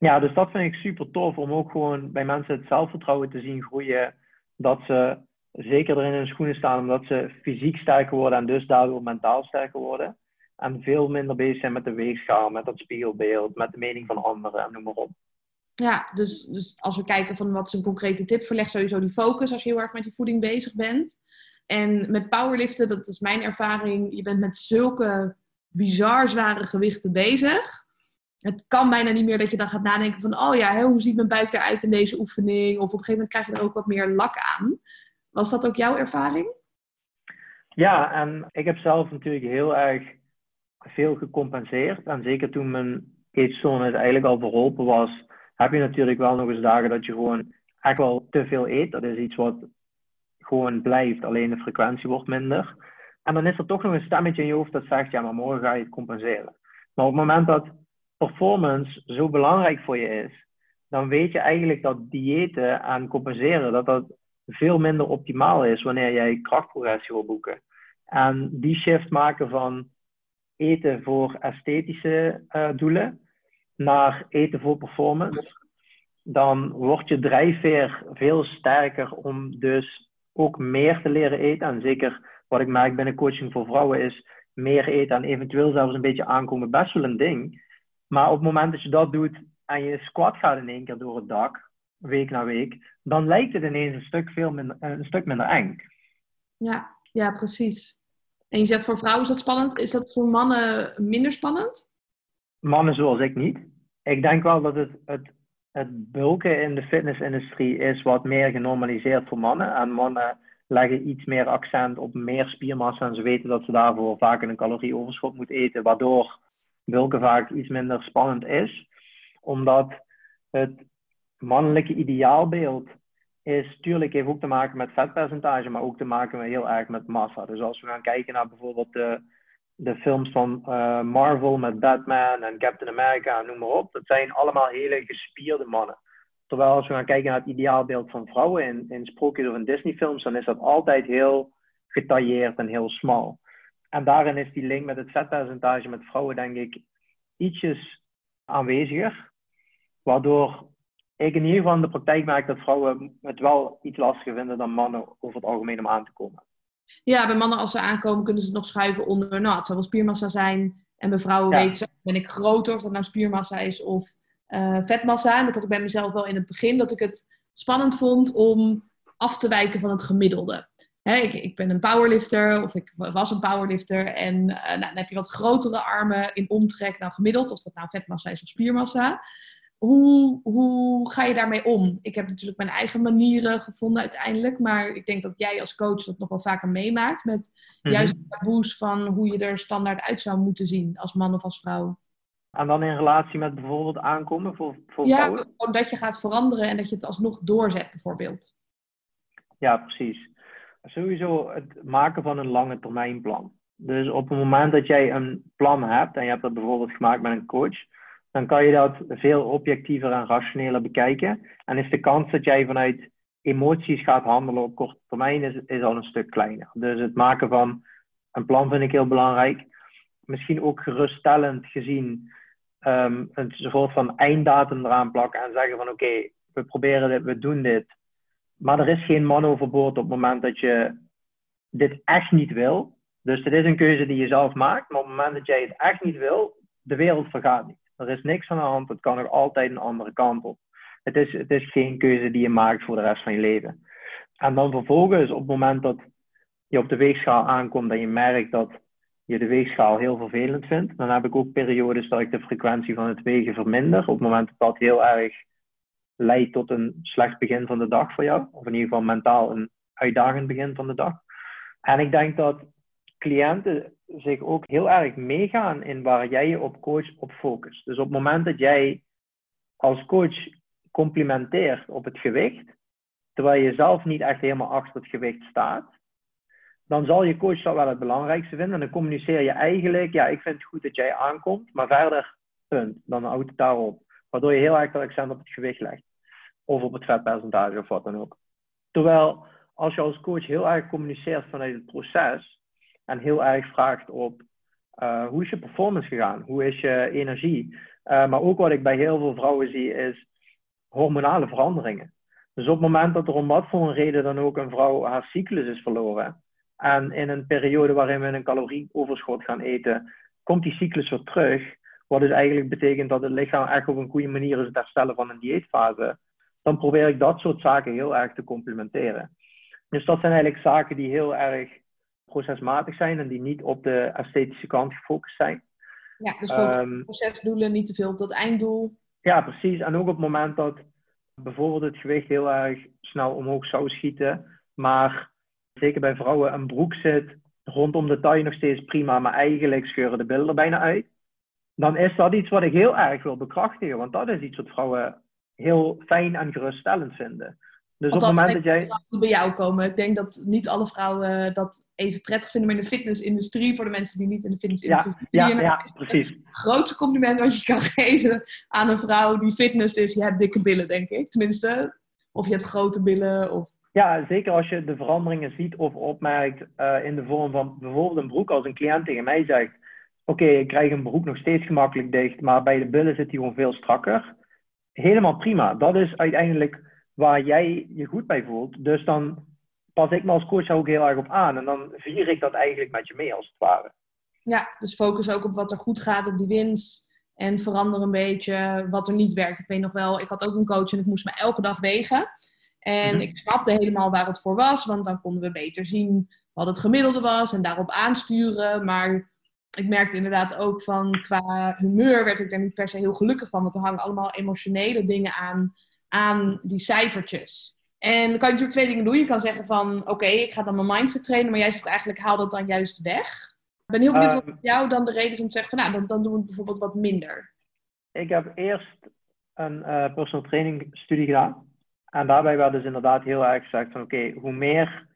Ja, dus dat vind ik super tof om ook gewoon bij mensen het zelfvertrouwen te zien groeien. Dat ze zeker er in hun schoenen staan omdat ze fysiek sterker worden en dus daardoor mentaal sterker worden. En veel minder bezig zijn met de weegschaal, met dat spiegelbeeld, met de mening van anderen en noem maar op. Ja, dus, dus als we kijken van wat is een concrete tip, verleg sowieso die focus als je heel erg met je voeding bezig bent. En met powerliften, dat is mijn ervaring, je bent met zulke bizar zware gewichten bezig. Het kan bijna niet meer dat je dan gaat nadenken van, oh ja, hoe ziet mijn buik eruit in deze oefening? Of op een gegeven moment krijg je er ook wat meer lak aan. Was dat ook jouw ervaring? Ja, en ik heb zelf natuurlijk heel erg veel gecompenseerd. En zeker toen mijn eetstoornis eigenlijk al verholpen was, heb je natuurlijk wel nog eens dagen dat je gewoon echt wel te veel eet. Dat is iets wat gewoon blijft, alleen de frequentie wordt minder. En dan is er toch nog een stemmetje in je hoofd dat zegt, ja, maar morgen ga je het compenseren. Maar op het moment dat performance zo belangrijk voor je is, dan weet je eigenlijk dat diëten en compenseren, dat dat veel minder optimaal is wanneer jij krachtprogressie wil boeken. En die shift maken van eten voor esthetische uh, doelen naar eten voor performance, dan wordt je drijfveer veel sterker om dus ook meer te leren eten. En zeker wat ik merk binnen coaching voor vrouwen is meer eten en eventueel zelfs een beetje aankomen best wel een ding. Maar op het moment dat je dat doet en je squat gaat in één keer door het dak, week na week, dan lijkt het ineens een stuk, veel minder, een stuk minder eng. Ja, ja, precies. En je zegt voor vrouwen is dat spannend. Is dat voor mannen minder spannend? Mannen zoals ik niet. Ik denk wel dat het, het, het bulken in de fitnessindustrie is wat meer genormaliseerd voor mannen. En mannen leggen iets meer accent op meer spiermassa. En ze weten dat ze daarvoor vaak een calorieoverschot moeten eten. Waardoor bulken vaak iets minder spannend is. Omdat het mannelijke ideaalbeeld is tuurlijk heeft ook te maken met vetpercentage, maar ook te maken met heel erg met massa. Dus als we gaan kijken naar bijvoorbeeld de, de films van uh, Marvel met Batman en Captain America noem maar op, dat zijn allemaal hele gespierde mannen. Terwijl als we gaan kijken naar het ideaalbeeld van vrouwen in, in sprookjes of in Disney-films, dan is dat altijd heel getailleerd en heel smal. En daarin is die link met het vetpercentage met vrouwen, denk ik, ietsjes aanweziger. Waardoor ik in ieder geval in de praktijk merk dat vrouwen het wel iets lastiger vinden dan mannen over het algemeen om aan te komen. Ja, bij mannen als ze aankomen kunnen ze het nog schuiven onder, nou het zal wel spiermassa zijn. En bij vrouwen ja. weten ben ik groter, of dat nou spiermassa is of uh, vetmassa. En dat had ik bij mezelf wel in het begin, dat ik het spannend vond om af te wijken van het gemiddelde. Ik, ik, ben een powerlifter, of ik was een powerlifter. En uh, nou, dan heb je wat grotere armen in omtrek dan gemiddeld, of dat nou vetmassa is of spiermassa hoe, hoe ga je daarmee om? Ik heb natuurlijk mijn eigen manieren gevonden uiteindelijk. Maar ik denk dat jij als coach dat nog wel vaker meemaakt. Met mm juist taboes van hoe je er standaard uit zou moeten zien als man of als vrouw. En dan in relatie met bijvoorbeeld aankomen voor, voor ja, vrouwen? Ja, dat je gaat veranderen en dat je het alsnog doorzet bijvoorbeeld. Ja, precies. Sowieso het maken van een lange termijn plan. Dus op het moment dat jij een plan hebt en je hebt dat bijvoorbeeld gemaakt met een coach dan kan je dat veel objectiever en rationeler bekijken. En is de kans dat jij vanuit emoties gaat handelen op korte termijn is, al een stuk kleiner. Dus het maken van een plan vind ik heel belangrijk. Misschien ook geruststellend gezien um, een soort van einddatum eraan plakken en zeggen van oké, we proberen dit, we doen dit. Maar er is geen man overboord op het moment dat je dit echt niet wil. Dus het is een keuze die je zelf maakt. Maar op het moment dat jij het echt niet wil, de wereld vergaat niet. Er is niks aan de hand. Het kan nog altijd een andere kant op. Het is, het is geen keuze die je maakt voor de rest van je leven. En dan vervolgens, op het moment dat je op de weegschaal aankomt en je merkt dat je de weegschaal heel vervelend vindt, dan heb ik ook periodes dat ik de frequentie van het wegen verminder. Op het moment dat dat heel erg leidt tot een slecht begin van de dag voor jou, of in ieder geval mentaal een uitdagend begin van de dag. En ik denk dat cliënten zich ook heel erg meegaan in waar jij je op coach op focust. Dus op het moment dat jij als coach complimenteert op het gewicht, terwijl je zelf niet echt helemaal achter het gewicht staat, dan zal je coach dat wel het belangrijkste vinden. En dan communiceer je eigenlijk, ja, ik vind het goed dat jij aankomt, maar verder, punt. Dan houdt het daarop. Waardoor je heel erg dat accent op het gewicht legt. Of op het vetpercentage of wat dan ook. Terwijl als je als coach heel erg communiceert vanuit het proces en heel erg vraagt op uh, hoe is je performance gegaan? Hoe is je energie? Uh, maar ook wat ik bij heel veel vrouwen zie is hormonale veranderingen. Dus op het moment dat er om wat voor een reden dan ook een vrouw haar cyclus is verloren en in een periode waarin we een calorieoverschot gaan eten, komt die cyclus weer terug. Wat dus eigenlijk betekent dat het lichaam echt op een goede manier is het herstellen van een dieetfase. Dan probeer ik dat soort zaken heel erg te complementeren. Dus dat zijn eigenlijk zaken die heel erg procesmatig zijn en die niet op de esthetische kant gefocust zijn. Ja, dus um, procesdoelen, niet te veel op dat einddoel. Ja, precies. En ook op het moment dat bijvoorbeeld het gewicht heel erg snel omhoog zou schieten, maar zeker bij vrouwen een broek zit rondom de taille nog steeds prima, maar eigenlijk scheuren de billen er bijna uit. Dan is dat iets wat ik heel erg wil bekrachtigen, want dat is iets wat vrouwen heel fijn en geruststellend vinden. Dus op het moment dat jij. bij jou komen. Ik denk dat niet alle vrouwen dat even prettig vinden. Maar in de fitnessindustrie, voor de mensen die niet in de fitnessindustrie ja, ja, ja, precies. Het grootste compliment wat je kan geven aan een vrouw die fitness is: je hebt dikke billen, denk ik. Tenminste, of je hebt grote billen. Of... Ja, zeker als je de veranderingen ziet of opmerkt uh, in de vorm van bijvoorbeeld een broek. Als een cliënt tegen mij zegt: Oké, ik krijg een broek nog steeds gemakkelijk dicht, maar bij de billen zit hij gewoon veel strakker. Helemaal prima. Dat is uiteindelijk waar jij je goed bij voelt. Dus dan pas ik me als coach ook heel erg op aan. En dan vier ik dat eigenlijk met je mee, als het ware. Ja, dus focus ook op wat er goed gaat, op die winst. En verander een beetje wat er niet werkt. Ik weet nog wel, ik had ook een coach en ik moest me elke dag wegen. En mhm. ik snapte helemaal waar het voor was, want dan konden we beter zien wat het gemiddelde was en daarop aansturen. Maar ik merkte inderdaad ook van qua humeur werd ik er niet per se heel gelukkig van. Want er hangen allemaal emotionele dingen aan aan die cijfertjes. En dan kan je natuurlijk twee dingen doen. Je kan zeggen van, oké, ik ga dan mijn mindset trainen, maar jij zegt eigenlijk, haal dat dan juist weg. Ik ben heel benieuwd wat ehm. jou dan de reden is om te zeggen van, nou, dan, dan doen we het bijvoorbeeld wat minder. Ik heb eerst een uh, personal training studie gedaan. En daarbij werd dus inderdaad heel erg gezegd van, oké, hoe meer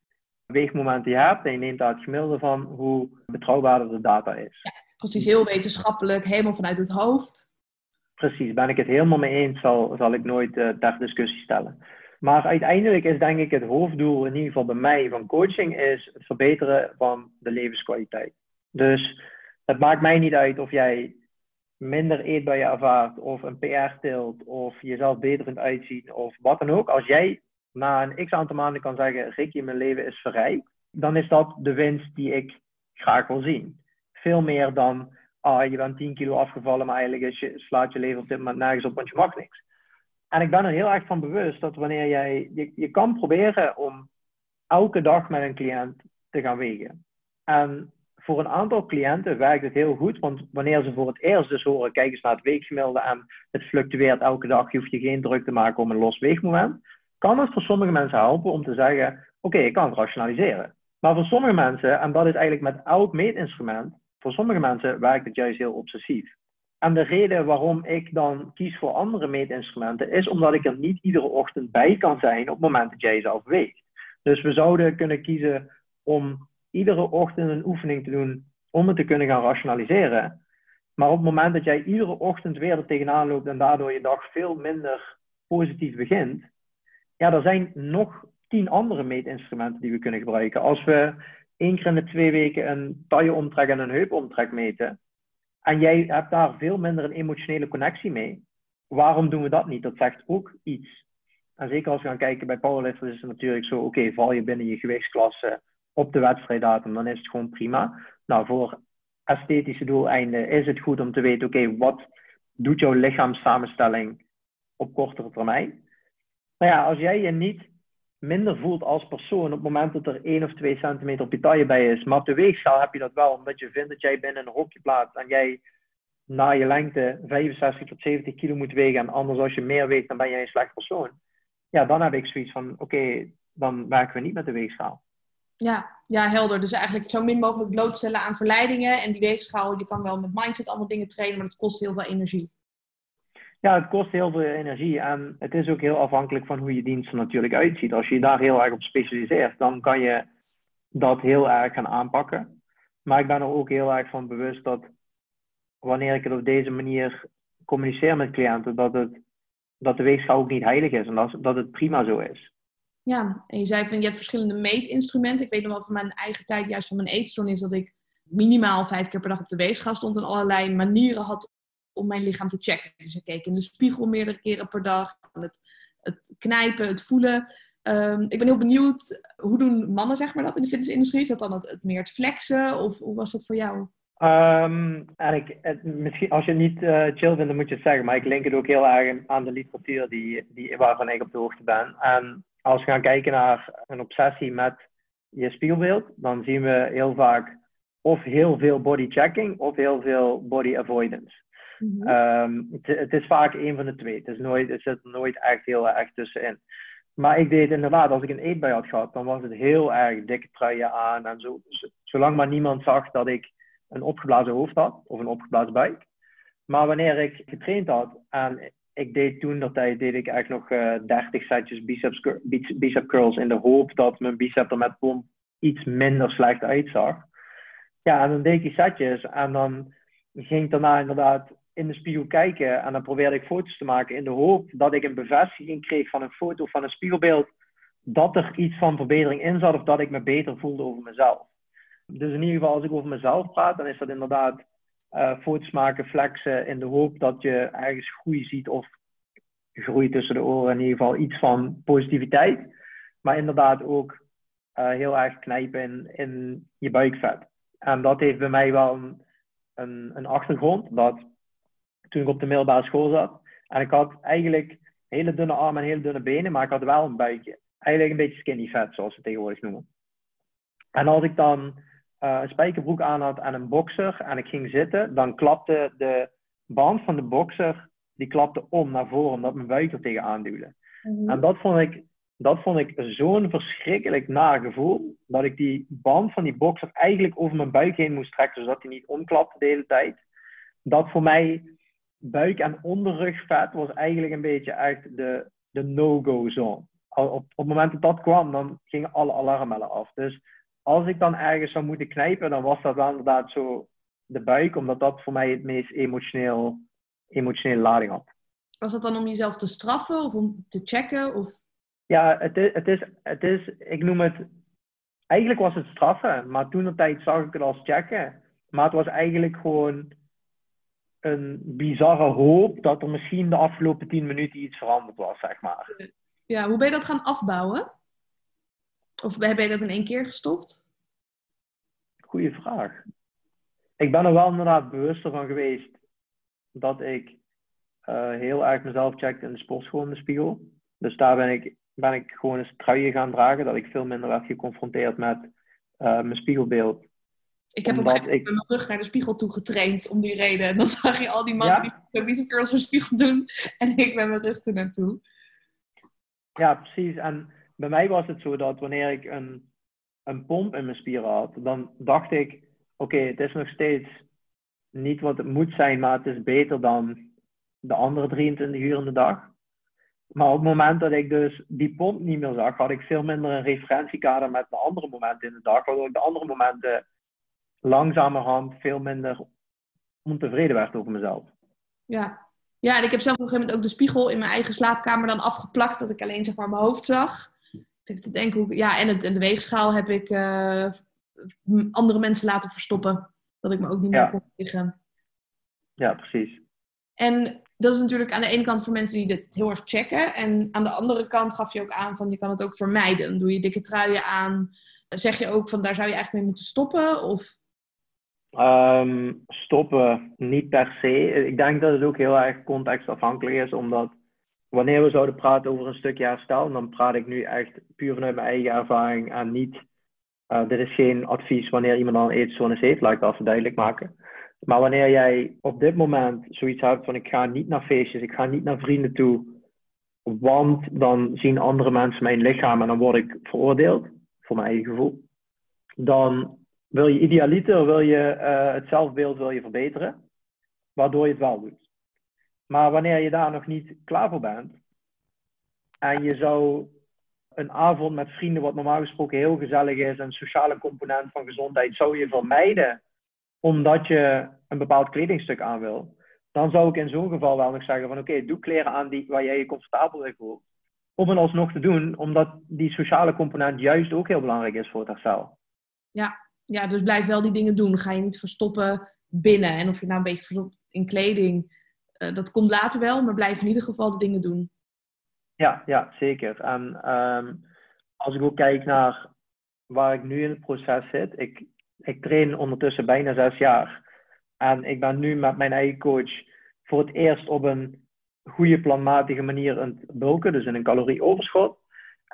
weegmomenten je hebt en je neemt daar het gemiddelde van, hoe betrouwbaarder de data is. Ja, precies, heel wetenschappelijk, helemaal vanuit het hoofd. Precies, ben ik het helemaal mee eens, zal, zal ik nooit uh, ter discussie stellen. Maar uiteindelijk is denk ik het hoofddoel, in ieder geval bij mij, van coaching, is het verbeteren van de levenskwaliteit. Dus het maakt mij niet uit of jij minder eet bij je ervaart, of een PR tilt, of jezelf beter kunt uitzien, of wat dan ook. Als jij na een x aantal maanden kan zeggen, Ricky, mijn leven is verrijkt, dan is dat de winst die ik graag wil zien. Veel meer dan ah, je bent 10 kilo afgevallen, maar eigenlijk je, slaat je leven op dit moment nergens op, want je mag niks. En ik ben er heel erg van bewust dat wanneer jij, je, je kan proberen om elke dag met een cliënt te gaan wegen. En voor een aantal cliënten werkt het heel goed, want wanneer ze voor het eerst dus horen, kijk eens naar het weeggemiddelde en het fluctueert elke dag, je hoeft je geen druk te maken om een los weegmoment, kan het voor sommige mensen helpen om te zeggen, oké, ik kan het rationaliseren. Maar voor sommige mensen, en dat is eigenlijk met elk meetinstrument, voor sommige mensen werkt het juist heel obsessief. En de reden waarom ik dan kies voor andere meetinstrumenten is omdat ik er niet iedere ochtend bij kan zijn op het moment dat jij jezelf weegt. Dus we zouden kunnen kiezen om iedere ochtend een oefening te doen om het te kunnen gaan rationaliseren. Maar op het moment dat jij iedere ochtend weer er tegenaan loopt en daardoor je dag veel minder positief begint, ja, er zijn nog tien andere meetinstrumenten die we kunnen gebruiken. Als we één keer in de twee weken een tailleomtrek en een heupomtrek meten. En jij hebt daar veel minder een emotionele connectie mee. Waarom doen we dat niet? Dat zegt ook iets. En zeker als we gaan kijken bij powerlifters is het natuurlijk zo, oké, val je binnen je gewichtsklasse op de wedstrijddatum, dan is het gewoon prima. Nou, voor esthetische doeleinden is het goed om te weten, oké, wat doet jouw lichaamssamenstelling op kortere termijn? Nou ja, als jij je niet minder voelt als persoon op het moment dat er 1 of 2 centimeter op je taille bij is. Maar op de weegschaal heb je dat wel, omdat je vindt dat jij binnen een hokje plaatst en jij na je lengte 65 tot 70 kilo moet wegen. En anders als je meer weegt, dan ben jij een slecht persoon. Ja, dan heb ik zoiets van, oké, dan werken we niet met de weegschaal. Ja, ja, helder. Dus eigenlijk zo min mogelijk blootstellen aan verleidingen. En die weegschaal, je kan wel met mindset allemaal dingen trainen, maar dat kost heel veel energie. Ja, het kost heel veel energie en het is ook heel afhankelijk van hoe je dienst er natuurlijk uitziet. Als je daar heel erg op specialiseert, dan kan je dat heel erg gaan aanpakken. Maar ik ben er ook heel erg van bewust dat wanneer ik het op deze manier communiceer met cliënten, dat, het, dat de weegschaal ook niet heilig is en dat, dat het prima zo is. Ja, en je zei van je hebt verschillende meetinstrumenten. Ik weet nog wel van mijn eigen tijd, juist van mijn eetstoornis, dat ik minimaal vijf keer per dag op de weegschaal stond en allerlei manieren had om mijn lichaam te checken. Dus ik keek in de spiegel meerdere keren per dag. Het, het knijpen, het voelen. Ehm, ik ben heel benieuwd, hoe doen mannen zeg maar, dat in de fitnessindustrie? Is dat dan het, meer het flexen of hoe was dat voor jou? En ik, misschien, als je niet uh, chill vindt, dan moet je het zeggen. Maar ik link het ook heel erg aan de literatuur die, die, waarvan ik op de hoogte ben. En als we gaan kijken naar een obsessie met je spiegelbeeld, dan zien we heel vaak of heel veel body checking of heel veel body avoidance. Mhm. Ehm, het, is vaak een van de twee. Het, is nooit, het zit nooit echt heel erg tussenin. Maar ik deed inderdaad, als ik een eetbui had gehad, dan was het heel erg dikke truien aan. En zo, zolang maar niemand zag dat ik een opgeblazen hoofd had of een opgeblazen buik. Maar wanneer ik getraind had en ik deed toen dat tijd deed ik eigenlijk nog uh, eh, 30 setjes biceps, bicep curls in de hoop dat mijn bicep er met pomp iets minder slecht uitzag. Ja, en dan deed ik die setjes en dan ging ik daarna inderdaad in de spiegel kijken en dan probeerde ik foto's te maken in de hoop dat ik een bevestiging kreeg van een foto van een spiegelbeeld dat er iets van verbetering in zat of dat ik me beter voelde over mezelf. Dus in ieder geval als ik over mezelf praat, dan is dat inderdaad uh, foto's maken, flexen in de hoop dat je ergens groei ziet of groei tussen de oren, in ieder geval iets van positiviteit. Maar inderdaad ook uh, heel erg knijpen in, in je buikvet. En dat heeft bij mij wel een, een, een achtergrond. Dat toen ik op de middelbare school zat. En ik had eigenlijk hele dunne armen en hele dunne benen, maar ik had wel een buikje. Eigenlijk een beetje skinny fat, zoals ze tegenwoordig noemen. En als ik dan uh, een spijkerbroek aan had en een boxer en ik ging zitten, dan klapte de band van de boxer die klapte om naar voren, omdat mijn buik er tegenaan duwde. Mhm. En dat vond ik, dat vond ik zo'n verschrikkelijk naar gevoel, dat ik die band van die boxer eigenlijk over mijn buik heen moest trekken, zodat hij niet omklapte de hele tijd. Dat voor mij buik- en onderrugvet was eigenlijk een beetje echt de, de no-go zone. Op, op het moment dat dat kwam, dan gingen alle alarmbellen af. Dus als ik dan ergens zou moeten knijpen, dan was dat wel inderdaad zo de buik, omdat dat voor mij het meest emotioneel, emotionele lading had. Was dat dan om jezelf te straffen of om te checken? Of? Ja, het is, het, is, het is, ik noem het, eigenlijk was het straffen, maar toen de tijd zag ik het als checken. Maar het was eigenlijk gewoon een bizarre hoop dat er misschien de afgelopen tien minuten iets veranderd was, zeg maar. Ja, hoe ben je dat gaan afbouwen? Of heb je dat in één keer gestopt? Goeie vraag. Ik ben er wel inderdaad bewuster van geweest dat ik uh, heel erg mezelf checkte in de sportschool in de spiegel. Dus daar ben ik, ben ik gewoon eens truien gaan dragen, dat ik veel minder werd geconfronteerd met uh, mijn spiegelbeeld. Ik heb op een ik... met mijn rug naar de spiegel toe getraind om die reden. En dan zag je al die mannen die bicep curls voor spiegel doen. En ik met mijn rug er naartoe. Ja, precies. En bij mij was het zo dat wanneer ik een, een pomp in mijn spieren had, dan dacht ik, oké, het is nog steeds niet wat het moet zijn, maar het is beter dan de andere 23 uur in de dag. Maar op het moment dat ik dus die pomp niet meer zag, had ik veel minder een referentiekader met de andere momenten in de dag, waardoor ik de andere momenten langzamerhand veel minder ontevreden werd over mezelf. Ja. ja, en ik heb zelf op een gegeven moment ook de spiegel in mijn eigen slaapkamer dan afgeplakt, dat ik alleen zeg maar mijn hoofd zag. Dus ik te denken, hoe, ja, en, het, en de weegschaal heb ik uh, andere mensen laten verstoppen, dat ik me ook niet meer kon liggen. Ja, precies. En dat is natuurlijk aan de ene kant voor mensen die dit heel erg checken. En aan de andere kant gaf je ook aan van je kan het ook vermijden. Dan doe je dikke truien aan. Zeg je ook van daar zou je eigenlijk mee moeten stoppen? Of Ehm, stoppen niet per se. Ik denk dat het ook heel erg contextafhankelijk is, omdat wanneer we zouden praten over een stukje herstel, dan praat ik nu echt puur vanuit mijn eigen ervaring en niet. Uh, dit is geen advies wanneer iemand al een eetstoornis heeft, laat ik dat even duidelijk maken. Maar wanneer jij op dit moment zoiets hebt van ik ga niet naar feestjes, ik ga niet naar vrienden toe, want dan zien andere mensen mijn lichaam en dan word ik veroordeeld, voor mijn eigen gevoel. Dan wil je idealiter, wil je uh, het zelfbeeld wil je verbeteren, waardoor je het wel doet. Maar wanneer je daar nog niet klaar voor bent en je zou een avond met vrienden, wat normaal gesproken heel gezellig is, een sociale component van gezondheid, zou je vermijden omdat je een bepaald kledingstuk aan wil, dan zou ik in zo'n geval wel nog zeggen van oké, doe kleren aan die, waar jij je comfortabel bij voelt. Om het alsnog te doen, omdat die sociale component juist ook heel belangrijk is voor het herstel. Ja, ja dus blijf wel die dingen doen. Ga je niet verstoppen binnen. En of je nou een beetje verstopt in kleding, uh, dat komt later wel, maar blijf in ieder geval de dingen doen. Ja, ja zeker. En um, als ik ook kijk naar waar ik nu in het proces zit, ik, ik train ondertussen bijna zes jaar. En ik ben nu met mijn eigen coach voor het eerst op een goede planmatige manier aan het bulken, dus in een calorieoverschot.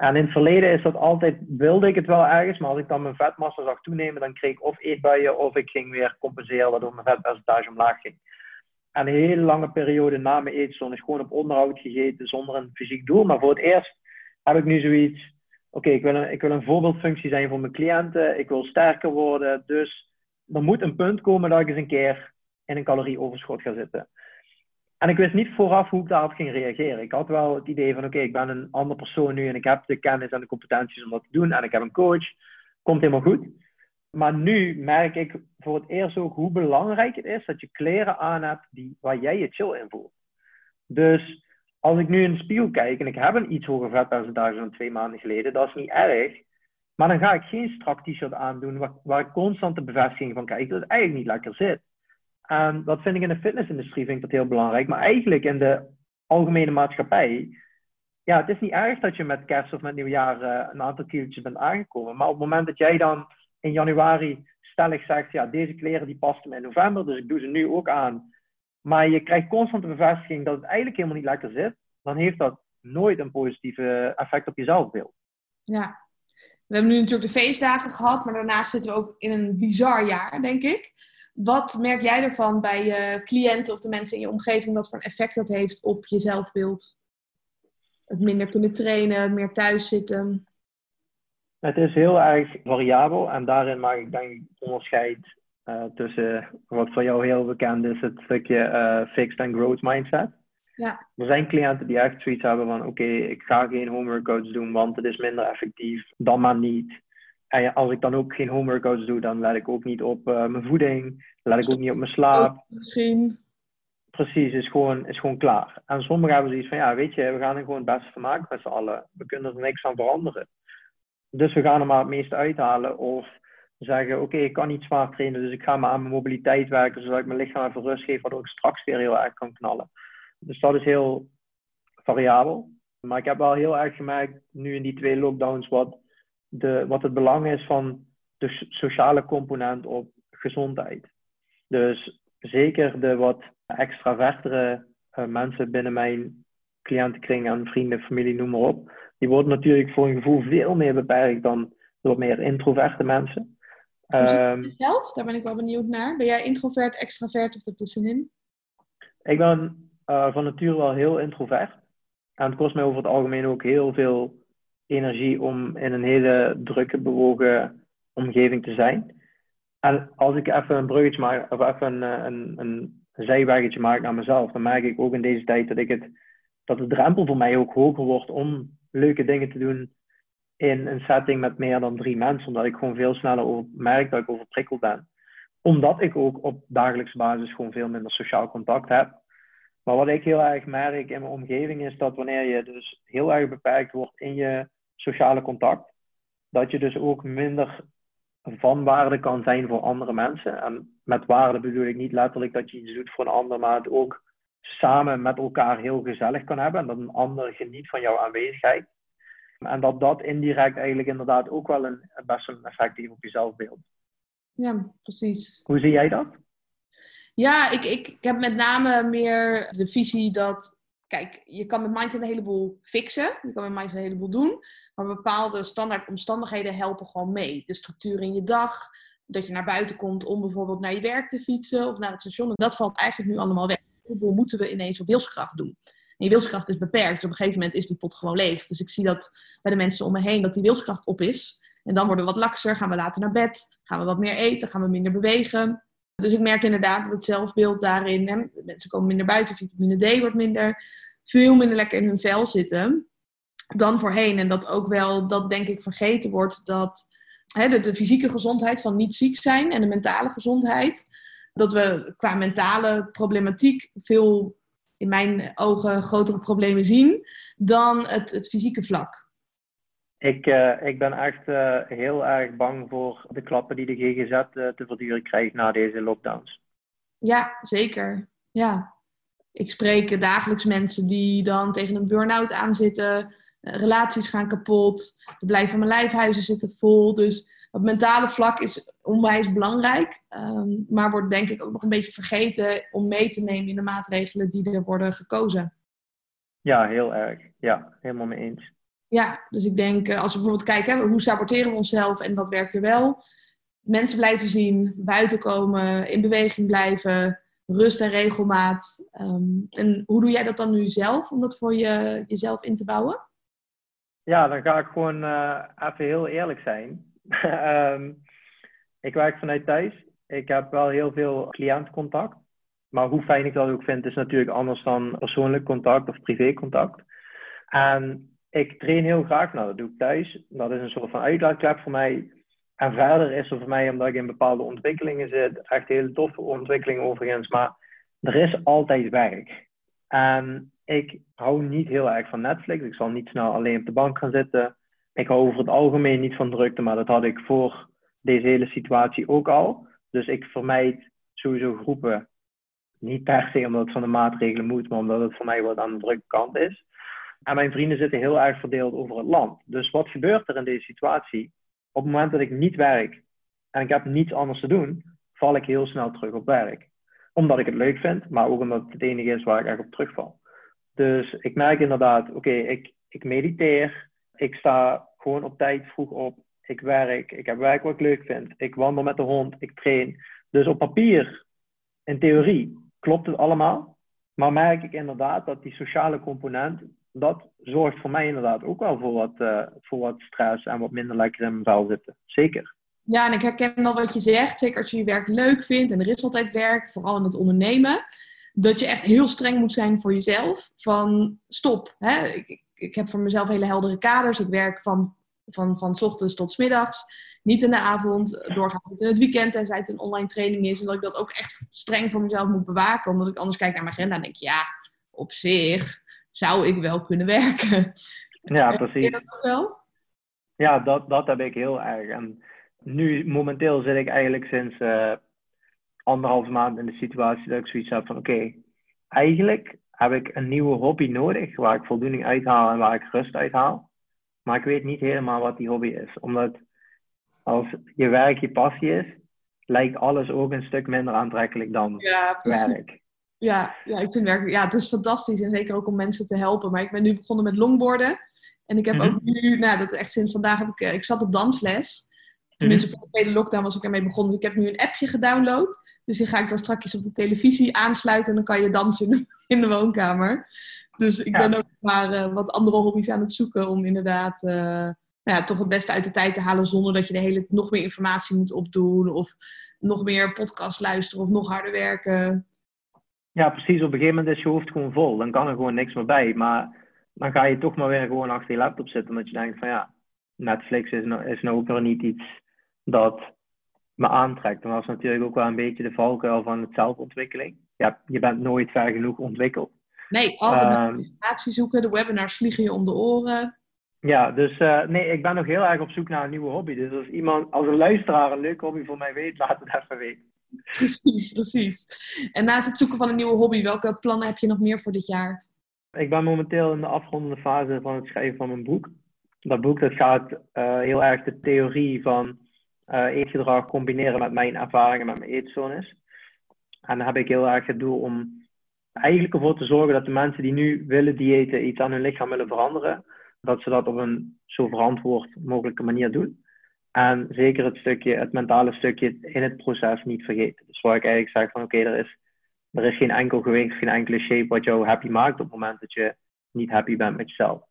En in het verleden is dat altijd, wilde ik het wel ergens, maar als ik dan mijn vetmassa zag toenemen, dan kreeg ik of eetbuien of ik ging weer compenseren, waardoor mijn vetpercentage omlaag ging. En een hele lange periode na mijn eetzone is gewoon op onderhoud gegeten zonder een fysiek doel. Maar voor het eerst heb ik nu zoiets, oké, ik, wil een, ik wil een voorbeeldfunctie zijn voor mijn cliënten, ik wil sterker worden, dus er moet een punt komen dat ik eens een keer in een calorieoverschot ga zitten. En ik wist niet vooraf hoe ik daarop ging reageren. Ik had wel het idee van, oké, ik ben een ander persoon nu en ik heb de kennis en de competenties om dat te doen en ik heb een coach. Komt helemaal goed. Maar nu merk ik voor het eerst ook hoe belangrijk het is dat je kleren aan hebt die, waar jij je chill in voelt. Dus als ik nu in de spiegel kijk en ik heb een iets hoger vetpercentage dan twee maanden geleden, dat is niet erg. Maar dan ga ik geen strak t-shirt aandoen waar, ik constant de bevestiging van krijg dat het eigenlijk niet lekker zit. En dat vind ik in de fitnessindustrie vind ik dat heel belangrijk. Maar eigenlijk in de algemene maatschappij, ja, het is niet erg dat je met kerst of met nieuwjaar uh, een aantal kilo's bent aangekomen. Maar op het moment dat jij dan in januari stellig zegt, ja, deze kleren die pasten me in november, dus ik doe ze nu ook aan. Maar je krijgt constant de bevestiging dat het eigenlijk helemaal niet lekker zit, dan heeft dat nooit een positieve effect op je zelfbeeld. Ja, we hebben nu natuurlijk de feestdagen gehad, maar daarnaast zitten we ook in een bizar jaar, denk ik. Wat merk jij ervan bij je cliënten of de mensen in je omgeving, wat voor een effect dat heeft op je zelfbeeld? Het minder kunnen trainen, meer thuis zitten. Het is heel erg variabel en daarin maak ik denk onderscheid uh, tussen wat voor jou heel bekend is, het stukje uh, fixed and growth mindset. Ja. Er zijn cliënten die echt zoiets hebben van oké, ik ga geen home workouts doen, want het is minder effectief, dan maar niet. En als ik dan ook geen home workouts doe, dan let ik ook niet op uh, mijn voeding, let ik ook niet op mijn slaap. Misschien. Precies, is gewoon, is gewoon klaar. En sommigen hebben zoiets van, ja, weet je, we gaan er gewoon het beste van maken met z'n allen. We kunnen er niks aan veranderen. Dus we gaan er maar het meeste uithalen. Of zeggen, oké, ik kan niet zwaar trainen, dus ik ga maar aan mijn mobiliteit werken, zodat ik mijn lichaam even rust geef, waardoor ik straks weer heel erg kan knallen. Dus dat is heel variabel. Maar ik heb wel heel erg gemerkt, nu in die twee lockdowns, wat, de, wat het belang is van de sociale component op gezondheid. Dus zeker de wat extravertere uh, mensen binnen mijn cliëntenkring en vrienden, familie, noem maar op die worden natuurlijk voor een gevoel veel meer beperkt dan door meer introverte mensen. Um, zelf? Daar ben ik wel benieuwd naar. Ben jij introvert, extravert of ertussenin? Ik ben uh, van nature wel heel introvert. En het kost mij over het algemeen ook heel veel energie om in een hele drukke, bewogen omgeving te zijn. En als ik even een bruggetje maak, of even een, een, een zijweggetje maak naar mezelf, dan merk ik ook in deze tijd dat ik het, dat de drempel voor mij ook hoger wordt om leuke dingen te doen in een setting met meer dan drie mensen, omdat ik gewoon veel sneller merk dat ik overprikkeld ben. Omdat ik ook op dagelijkse basis gewoon veel minder sociaal contact heb. Maar wat ik heel erg merk in mijn omgeving is dat wanneer je dus heel erg beperkt wordt in je sociale contact, dat je dus ook minder van waarde kan zijn voor andere mensen. En met waarde bedoel ik niet letterlijk dat je iets doet voor een ander, maar het ook samen met elkaar heel gezellig kan hebben en dat een ander geniet van jouw aanwezigheid. En dat dat indirect eigenlijk inderdaad ook wel een, best een effect heeft op je zelfbeeld. Ja, precies. Hoe zie jij dat? Ja, ik, ik, ik heb met name meer de visie dat, kijk, je kan met mindset een heleboel fixen, je kan met mindset een heleboel doen, maar bepaalde standaard omstandigheden helpen gewoon mee. De structuur in je dag, dat je naar buiten komt om bijvoorbeeld naar je werk te fietsen of naar het station, en dat valt eigenlijk nu allemaal weg hoeveel moeten we ineens op wilskracht doen? En je wilskracht is beperkt. Dus op een gegeven moment is die pot gewoon leeg. Dus ik zie dat bij de mensen om me heen dat die wilskracht op is. En dan worden we wat lakser, gaan we later naar bed, gaan we wat meer eten, gaan we minder bewegen. Dus ik merk inderdaad dat het zelfbeeld daarin, hè, mensen komen minder buiten, vitamine D wordt minder, veel minder lekker in hun vel zitten dan voorheen. En dat ook wel, dat denk ik vergeten wordt, dat hè, de, de fysieke gezondheid van niet ziek zijn en de mentale gezondheid, dat we qua mentale problematiek veel, in mijn ogen, grotere problemen zien dan het, het fysieke vlak. Ik, uh, ik ben echt uh, heel erg bang voor de klappen die de GGZ uh, te verduren krijgt na deze lockdowns. Ja, zeker. Ja. Ik spreek dagelijks mensen die dan tegen een burn-out aanzitten. Relaties gaan kapot. De blijven mijn lijfhuizen zitten vol. Dus het mentale vlak is onwijs belangrijk. Um, maar wordt denk ik ook nog een beetje vergeten om mee te nemen in de maatregelen die er worden gekozen. Ja, heel erg. Ja, helemaal mee eens. Ja, dus ik denk, eh, als we bijvoorbeeld kijken, hoe saboteren we onszelf en wat werkt er wel? Mensen blijven zien, buiten komen, in beweging blijven, rust en regelmaat. Um, en hoe doe jij dat dan nu zelf, om dat voor je, jezelf in te bouwen? Ja, dan ga ik gewoon uh, even heel eerlijk zijn. um, ik werk vanuit thuis. Ik heb wel heel veel cliëntcontact. Maar hoe fijn ik dat ook vind, is natuurlijk anders dan persoonlijk contact of privécontact. En ik train heel graag, nou dat doe ik thuis. Dat is een soort van uitlaatklep voor mij. En verder is er voor mij, omdat ik in bepaalde ontwikkelingen zit, echt hele toffe ontwikkelingen overigens, maar er is altijd werk. En ik hou niet heel erg van Netflix. Ik zal niet snel alleen op de bank gaan zitten. Ik hou over het algemeen niet van drukte, maar dat had ik voor deze hele situatie ook al. Dus ik vermijd sowieso groepen. Niet per se omdat het van de maatregelen moet, maar omdat het voor mij wat aan de drukke kant is. En mijn vrienden zitten heel erg verdeeld over het land. Dus wat gebeurt er in deze situatie? Op het moment dat ik niet werk en ik heb niets anders te doen, val ik heel snel terug op werk. Omdat ik het leuk vind, maar ook omdat het het enige is waar ik echt op terugval. Dus ik merk inderdaad, oké, ik, ik mediteer, ik sta gewoon op tijd vroeg op, ik werk, ik heb werk wat ik leuk vind, ik wandel met de hond, ik train. Dus op papier, in theorie, klopt het allemaal. Maar merk ik inderdaad dat die sociale component dat zorgt voor mij inderdaad ook wel voor wat, uh, voor wat stress en wat minder lekker in mijn vel zitten. Zeker. Ja, en ik herken wel wat je zegt. Zeker als je je werk leuk vindt en er is altijd werk, vooral in het ondernemen. Dat je echt heel streng moet zijn voor jezelf. Van stop. Hè? Ik, ik, heb voor mezelf hele heldere kaders. Ik werk van, van, van ochtends tot middags. Niet in de avond, doorgaans in het weekend, tenzij het een online training is. En dat ik dat ook echt streng voor mezelf moet bewaken. Omdat ik anders kijk naar mijn agenda en denk, ja, op zich zou ik wel kunnen werken. Ja, precies. je dat wel? Ja, dat, dat heb ik heel erg. En nu, momenteel zit ik eigenlijk sinds uh, anderhalf maand in de situatie dat ik zoiets heb van oké, eigenlijk heb ik een nieuwe hobby nodig waar ik voldoening uithaal en waar ik rust uithaal. Maar ik weet niet helemaal wat die hobby is. Omdat als je werk je passie is, lijkt alles ook een stuk minder aantrekkelijk dan ja, werk. Ja, ja, ik vind werk, ja, het is fantastisch en zeker ook om mensen te helpen. Maar ik ben nu begonnen met longboarden. En ik heb mhm. ook nu, nou dat echt sinds vandaag, heb ik, eh, ik zat op dansles. Tenminste, mhm. voor de tweede lockdown was ik ermee begonnen. Dus ik heb nu een appje gedownload. Dus die ga ik dan straks op de televisie aansluiten en dan kan je dansen in de, woonkamer. Dus ik ben ook maar uh, wat andere hobby's aan het zoeken om inderdaad uh, nou ja, toch het beste uit de tijd te halen zonder dat je de hele nog meer informatie moet opdoen of nog meer podcast luisteren of nog harder werken. Ja, precies. Op een gegeven moment is je hoofd gewoon vol. Dan kan er gewoon niks meer bij. Maar dan ga je toch maar weer gewoon achter je laptop zitten. Omdat je denkt van ja, Netflix is nou, is nou ook weer niet iets dat me aantrekt. En dat is natuurlijk ook wel een beetje de valkuil van het zelfontwikkeling. Ja, je bent nooit ver genoeg ontwikkeld. Nee, altijd um, informatie zoeken. De webinars vliegen je om de oren. Ja, dus uh, nee, ik ben nog heel erg op zoek naar een nieuwe hobby. Dus als iemand, als een luisteraar een leuke hobby voor mij weet, laat het even weten. Precies, precies. En naast het zoeken van een nieuwe hobby, welke plannen heb je nog meer voor dit jaar? Ik ben momenteel in de afrondende fase van het schrijven van mijn boek. Dat boek dat gaat uh, heel erg de theorie van uh, eetgedrag combineren met mijn ervaringen met mijn eetstoornis. En dan heb ik heel erg het doel om eigenlijk ervoor te zorgen dat de mensen die nu willen diëten iets aan hun lichaam willen veranderen, dat ze dat op een zo verantwoord mogelijke manier doen. En zeker het stukje, het mentale stukje in het proces niet vergeten. Dus waar ik eigenlijk zeg van oké, er, is, er is geen enkel gewicht, geen enkele shape wat jou happy maakt op het moment dat je niet happy bent met jezelf.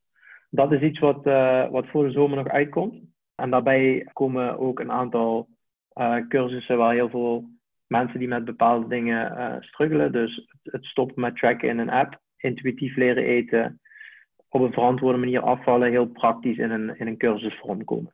Dat is iets wat, uh, wat voor de zomer nog uitkomt. En daarbij komen ook een aantal uh, cursussen waar heel veel mensen die met bepaalde dingen uh, struggelen. Dus het stoppen met tracken in een app, intuïtief leren eten, op een verantwoorde manier afvallen, heel praktisch in een, in een cursusvorm komen.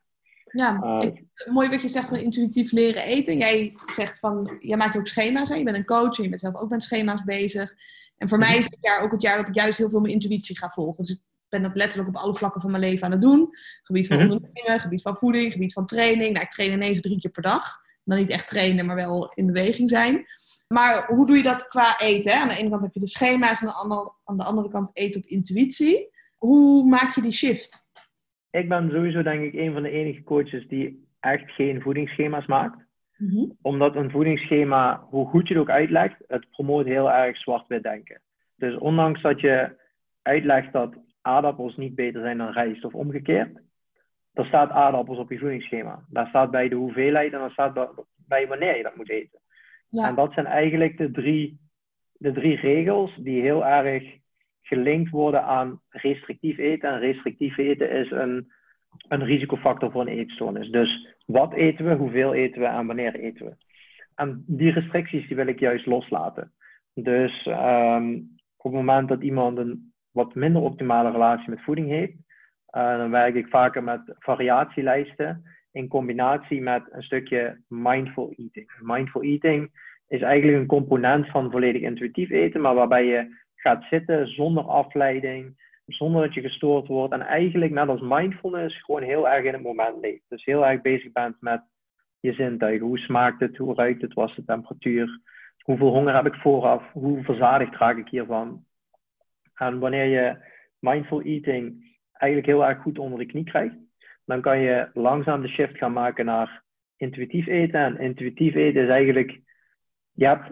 Ja, uh, mooi wat je zegt van intuïtief leren eten. Jij zegt van, jij maakt ook schema's, hè? je bent een coach en je bent zelf ook met schema's bezig. En voor mij is dit jaar ook het jaar dat ik juist heel veel mijn intuïtie ga volgen. Dus ik ben dat letterlijk op alle vlakken van mijn leven aan het doen. Gebied van mm ondernemen, gebied van voeding, gebied van training. Nou, ik train ineens drie keer per dag. Dan niet echt trainen, maar wel in beweging zijn. Maar hoe doe je dat qua eten? Hè? Aan de ene kant heb je de schema's, aan de, andere, aan de andere kant eten op intuïtie. Hoe maak je die shift? Ik ben sowieso denk ik een van de enige coaches die echt geen voedingsschema's maakt. Mhm. Omdat een voedingsschema, hoe goed je het ook uitlegt, het promoot heel erg zwart-wit denken. Dus ondanks dat je uitlegt dat aardappels niet beter zijn dan rijst of omgekeerd, er staat aardappels op je voedingsschema. Daar staat bij de hoeveelheid en daar staat bij wanneer je dat moet eten. Ja. En dat zijn eigenlijk de drie, de drie regels die heel erg gelinkt worden aan restrictief eten. En restrictief eten is een, een risicofactor voor een eetstoornis. Dus wat eten we, hoeveel eten we en wanneer eten we. En die restricties die wil ik juist loslaten. Dus um, op het moment dat iemand een wat minder optimale relatie met voeding heeft, uh, dan werk ik vaker met variatielijsten in combinatie met een stukje mindful eating. Mindful eating is eigenlijk een component van volledig intuïtief eten, maar waarbij je gaat zitten zonder afleiding, zonder dat je gestoord wordt. En eigenlijk, net als mindfulness, gewoon heel erg in het moment leeft. Dus heel erg bezig bent met je zintuigen. Hoe smaakt het? Hoe ruikt het? Wat is de temperatuur? Hoeveel honger heb ik vooraf? Hoe verzadigd raak ik hiervan? En wanneer je mindful eating eigenlijk heel erg goed onder de knie krijgt, dan kan je langzaam de shift gaan maken naar intuïtief eten. En intuïtief eten is eigenlijk, je hebt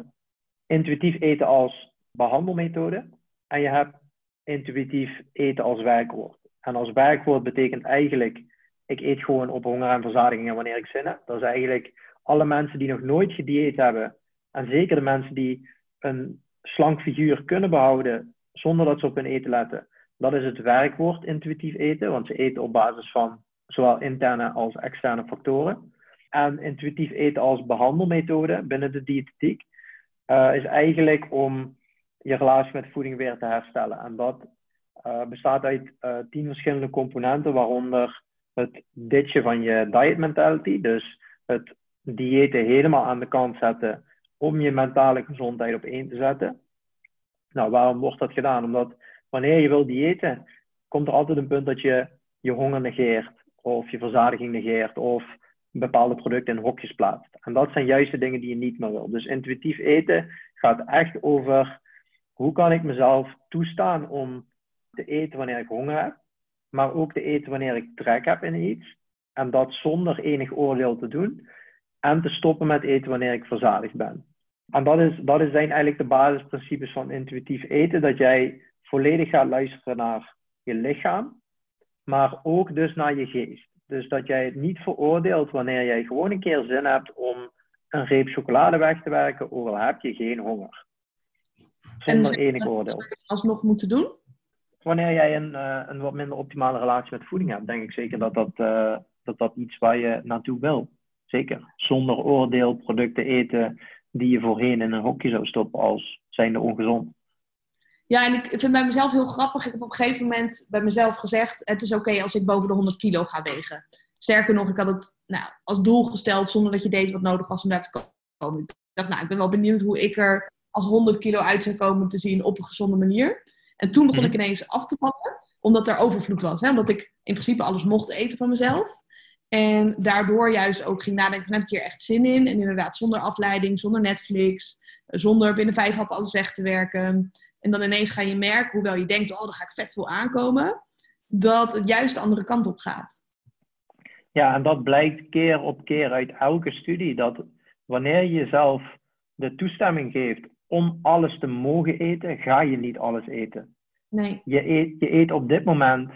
intuïtief eten als behandelmethode en je hebt intuïtief eten als werkwoord. En als werkwoord betekent eigenlijk, ik eet gewoon op honger en verzadiging wanneer ik zin heb. Dat is eigenlijk alle mensen die nog nooit gedieet hebben, en zeker de mensen die een slank figuur kunnen behouden zonder dat ze op hun eten letten, dat is het werkwoord intuïtief eten, want ze eten op basis van zowel interne als externe factoren. En intuïtief eten als behandelmethode binnen de diëtetiek uh, is eigenlijk om je relatie met voeding weer te herstellen. En dat uh, bestaat uit uh, tien verschillende componenten, waaronder het ditje van je diet mentality, dus het diëten helemaal aan de kant zetten om je mentale gezondheid op één te zetten. Nou, waarom wordt dat gedaan? Omdat wanneer je wil diëten, komt er altijd een punt dat je je honger negeert, of je verzadiging negeert, of bepaalde producten in hokjes plaatst. En dat zijn juist de dingen die je niet meer wil. Dus intuïtief eten gaat echt over hoe kan ik mezelf toestaan om te eten wanneer ik honger heb, maar ook te eten wanneer ik trek heb in iets. En dat zonder enig oordeel te doen. En te stoppen met eten wanneer ik verzadigd ben. En dat, is, dat zijn eigenlijk de basisprincipes van intuïtief eten. Dat jij volledig gaat luisteren naar je lichaam, maar ook dus naar je geest. Dus dat jij het niet veroordeelt wanneer jij gewoon een keer zin hebt om een reep chocolade weg te werken, ook al heb je geen honger. Zonder enig oordeel. Alsnog moeten doen? Wanneer jij een, uh, een wat minder optimale relatie met voeding hebt, denk ik zeker dat dat, uh, dat, dat iets waar je naartoe wil. Zeker. Zonder oordeel producten eten die je voorheen in een hokje zou stoppen als zijnde ongezond. Ja, en ik vind bij mezelf heel grappig. Ik heb op een gegeven moment bij mezelf gezegd: het is oké als ik boven de 100 kilo ga wegen. Sterker nog, ik had het nou, als doel gesteld zonder dat je deed wat nodig was om daar te komen. Ik dacht, nou, ik ben wel benieuwd hoe ik er als 100 kilo uit zou komen te zien op een gezonde manier. En toen begon ik mhm. ineens af te vallen, omdat er overvloed was. Hè? Omdat ik in principe alles mocht eten van mezelf. En daardoor juist ook ging nadenken van heb ik hier echt zin in? En inderdaad zonder afleiding, zonder Netflix, zonder binnen vijf happen alles weg te werken. En dan ineens ga je merken, hoewel je denkt, oh, dan ga ik vet veel aankomen, dat het juist de andere kant op gaat. Ja, en dat blijkt keer op keer uit elke studie, dat wanneer je jezelf de toestemming geeft om alles te mogen eten, ga je niet alles eten. Nee. Je eet, je eet op dit moment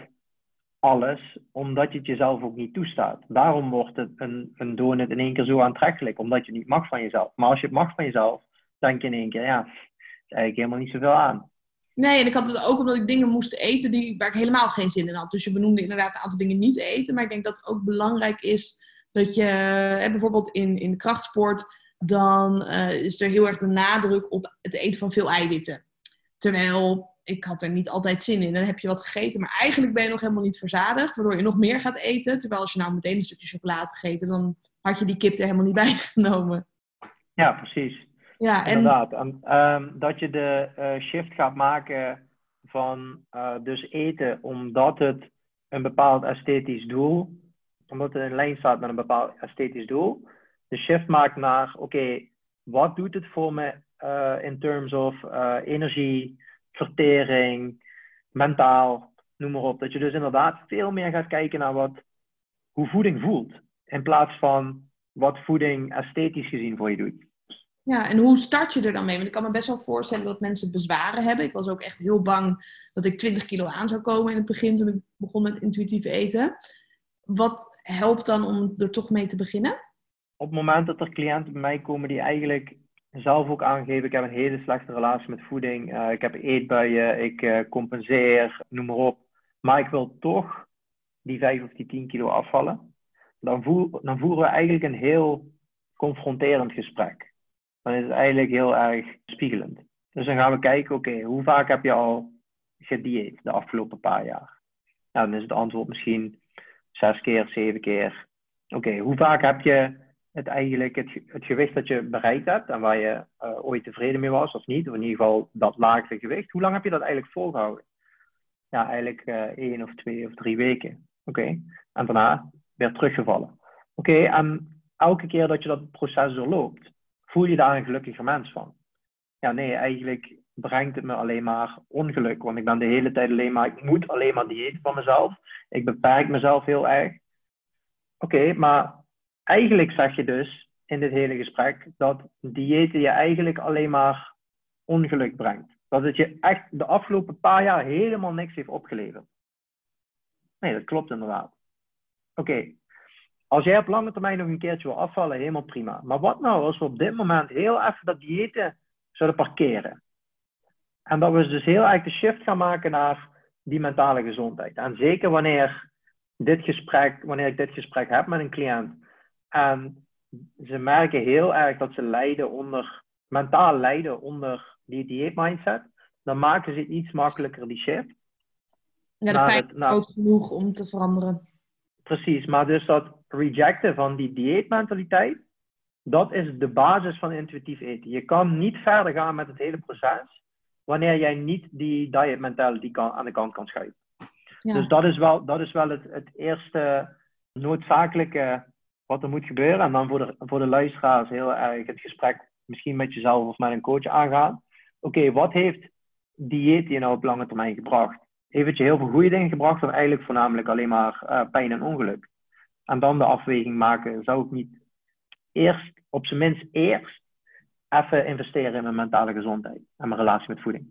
alles, omdat je het jezelf ook niet toestaat. Daarom wordt het een, een donut in één keer zo aantrekkelijk, omdat je het niet mag van jezelf. Maar als je het mag van jezelf, denk je in één keer, ja, is eigenlijk helemaal niet zoveel aan. Nee, en ik had het ook omdat ik dingen moest eten die, waar ik helemaal geen zin in had. Dus je benoemde inderdaad een aantal dingen niet eten. Maar ik denk dat het ook belangrijk is dat je, bijvoorbeeld in, in de krachtsport, dan uh, is er heel erg de nadruk op het eten van veel eiwitten. Terwijl ik had er niet altijd zin in. Dan heb je wat gegeten, maar eigenlijk ben je nog helemaal niet verzadigd, waardoor je nog meer gaat eten. Terwijl als je nou meteen een stukje chocolade gegeten, dan had je die kip er helemaal niet bij genomen. Ja, precies. Ja, en... Inderdaad. En, um, dat je de uh, shift gaat maken van uh, dus eten omdat het een bepaald esthetisch doel, omdat het in lijn staat met een bepaald esthetisch doel. De shift maakt naar, oké, wat doet het voor me uh, in terms of energie, vertering, mentaal, noem maar op. Dat je dus inderdaad veel meer gaat kijken naar wat, hoe voeding voelt. In plaats van wat voeding esthetisch gezien voor je doet. Ja, en hoe start je er dan mee? Want ik kan me best wel voorstellen dat mensen bezwaren hebben. Ik was ook echt heel bang dat ik 20 kilo aan zou komen in het begin toen ik begon met intuïtief eten. Wat helpt dan om er toch mee te beginnen? Op het moment dat er cliënten bij mij komen die eigenlijk zelf ook aangeven, ik heb een hele slechte relatie met voeding, uh, ik heb eetbuien, ik uh, compenseer, noem maar op. Maar ik wil toch die 5 of die 10 kilo afvallen. Dan, dan voeren we eigenlijk een heel confronterend gesprek. Dan is het eigenlijk heel erg spiegelend. Dus dan gaan we kijken, oké, hoe vaak heb je al gedieet de afgelopen paar jaar? Nou, dan is het antwoord misschien zes keer, zeven keer. Oké, hoe vaak heb je het eigenlijk het, het gewicht dat je bereikt hebt en waar je uh, ooit tevreden mee was of niet, of in ieder geval dat laagste gewicht, hoe lang heb je dat eigenlijk volgehouden? Ja, eigenlijk uh, één of twee of drie weken. Oké, en daarna weer teruggevallen. Oké, en elke keer dat je dat proces doorloopt, voel je daar een gelukkiger mens van? Ja, nee, eigenlijk brengt het me alleen maar ongeluk, want ik ben de hele tijd alleen maar, ik moet alleen maar dieet van mezelf. Ik beperk mezelf heel erg. Oké, maar eigenlijk zeg je dus in dit hele gesprek dat diëten je eigenlijk alleen maar ongeluk brengt. Dat het je echt de afgelopen paar jaar helemaal niks heeft opgeleverd. Nee, dat klopt inderdaad. Oké, als jij op lange termijn nog een keertje wil afvallen, helemaal prima. Maar wat nou als we op dit moment heel even dat diëten zouden parkeren? En dat we dus heel erg de shift gaan maken naar die mentale gezondheid. En zeker wanneer dit gesprek, wanneer ik dit gesprek heb met een cliënt, en ze merken heel erg dat ze lijden onder, mentaal lijden onder die dieetmindset. Dan maken ze iets makkelijker die shift. Ja, de pijn is groot genoeg om te veranderen. Precies, maar dus dat rejecten van die dieetmentaliteit, dat is de basis van intuïtief eten. Je kan niet verder gaan met het hele proces wanneer jij niet die diet mentality kan, aan de kant kan schuiven. Ja. Dus dat is wel, dat is wel het, het eerste noodzakelijke wat er moet gebeuren. En dan voor de, voor de luisteraars heel erg het gesprek misschien met jezelf of met een coach aangaan. Oké, wat heeft dieet je nou op lange termijn gebracht? Heeft het je heel veel goede dingen gebracht of eigenlijk voornamelijk alleen maar uh, pijn en ongeluk? En dan de afweging maken, zou ik niet eerst, op zijn minst eerst, even investeren in mijn mentale gezondheid en mijn relatie met voeding.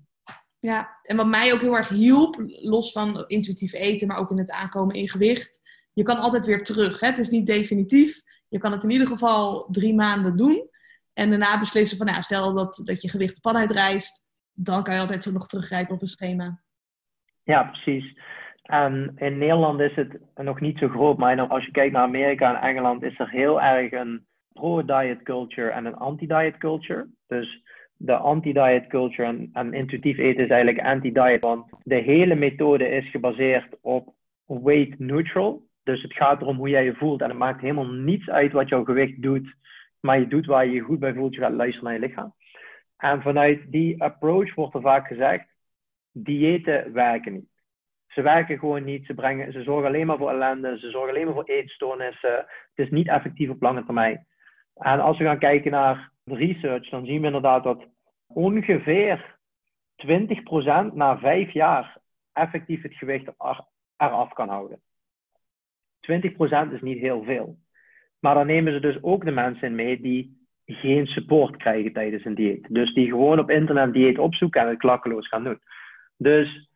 Ja, en wat mij ook heel erg hielp, los van intuïtief eten, maar ook in het aankomen in gewicht, je kan altijd weer terug. Hè? Het is niet definitief. Je kan het in ieder geval drie maanden doen. En daarna beslissen van, nou, stel dat, dat je gewicht de pan uitreist, dan kan je altijd zo nog teruggrijpen op een schema. Ja, precies. En in Nederland is het nog niet zo groot, maar als je kijkt naar Amerika en Engeland, is er heel erg een pro-diet culture en een anti-diet culture. Dus de anti-diet culture en, en intuïtief eten is eigenlijk anti-diet, want de hele methode is gebaseerd op weight neutral. Dus het gaat erom hoe jij je voelt. En het maakt helemaal niets uit wat jouw gewicht doet. Maar je doet waar je je goed bij voelt. Je gaat luisteren naar je lichaam. En vanuit die approach wordt er vaak gezegd: diëten werken niet. Ze werken gewoon niet. Ze, brengen, ze zorgen alleen maar voor ellende. Ze zorgen alleen maar voor eetstoornissen. Het is niet effectief op lange termijn. En als we gaan kijken naar de research, dan zien we inderdaad dat ongeveer 20% na vijf jaar effectief het gewicht eraf kan houden. 20% is niet heel veel. Maar dan nemen ze dus ook de mensen mee die geen support krijgen tijdens een dieet. Dus die gewoon op internet dieet opzoeken en het klakkeloos gaan doen. Dus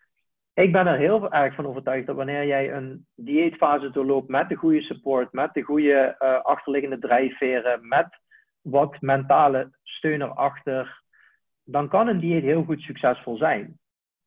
ik ben er heel erg van overtuigd dat wanneer jij een dieetfase doorloopt met de goede support, met de goede uh, achterliggende drijfveren, met wat mentale steun erachter, dan kan een dieet heel goed succesvol zijn.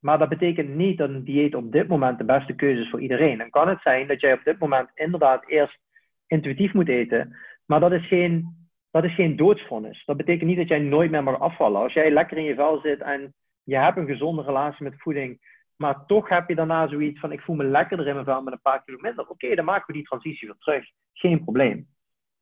Maar dat betekent niet dat een dieet op dit moment de beste keuze is voor iedereen. Dan kan het zijn dat jij op dit moment inderdaad eerst intuïtief moet eten. Maar dat is geen dat is geen doodsvonnis. Dat betekent niet dat jij nooit meer mag afvallen. Als jij lekker in je vel zit en je hebt een gezonde relatie met voeding, maar toch heb je daarna zoiets van: ik voel me lekkerder in mijn vel met een paar kilo minder. Oké, dan maken we die transitie weer terug. Geen probleem.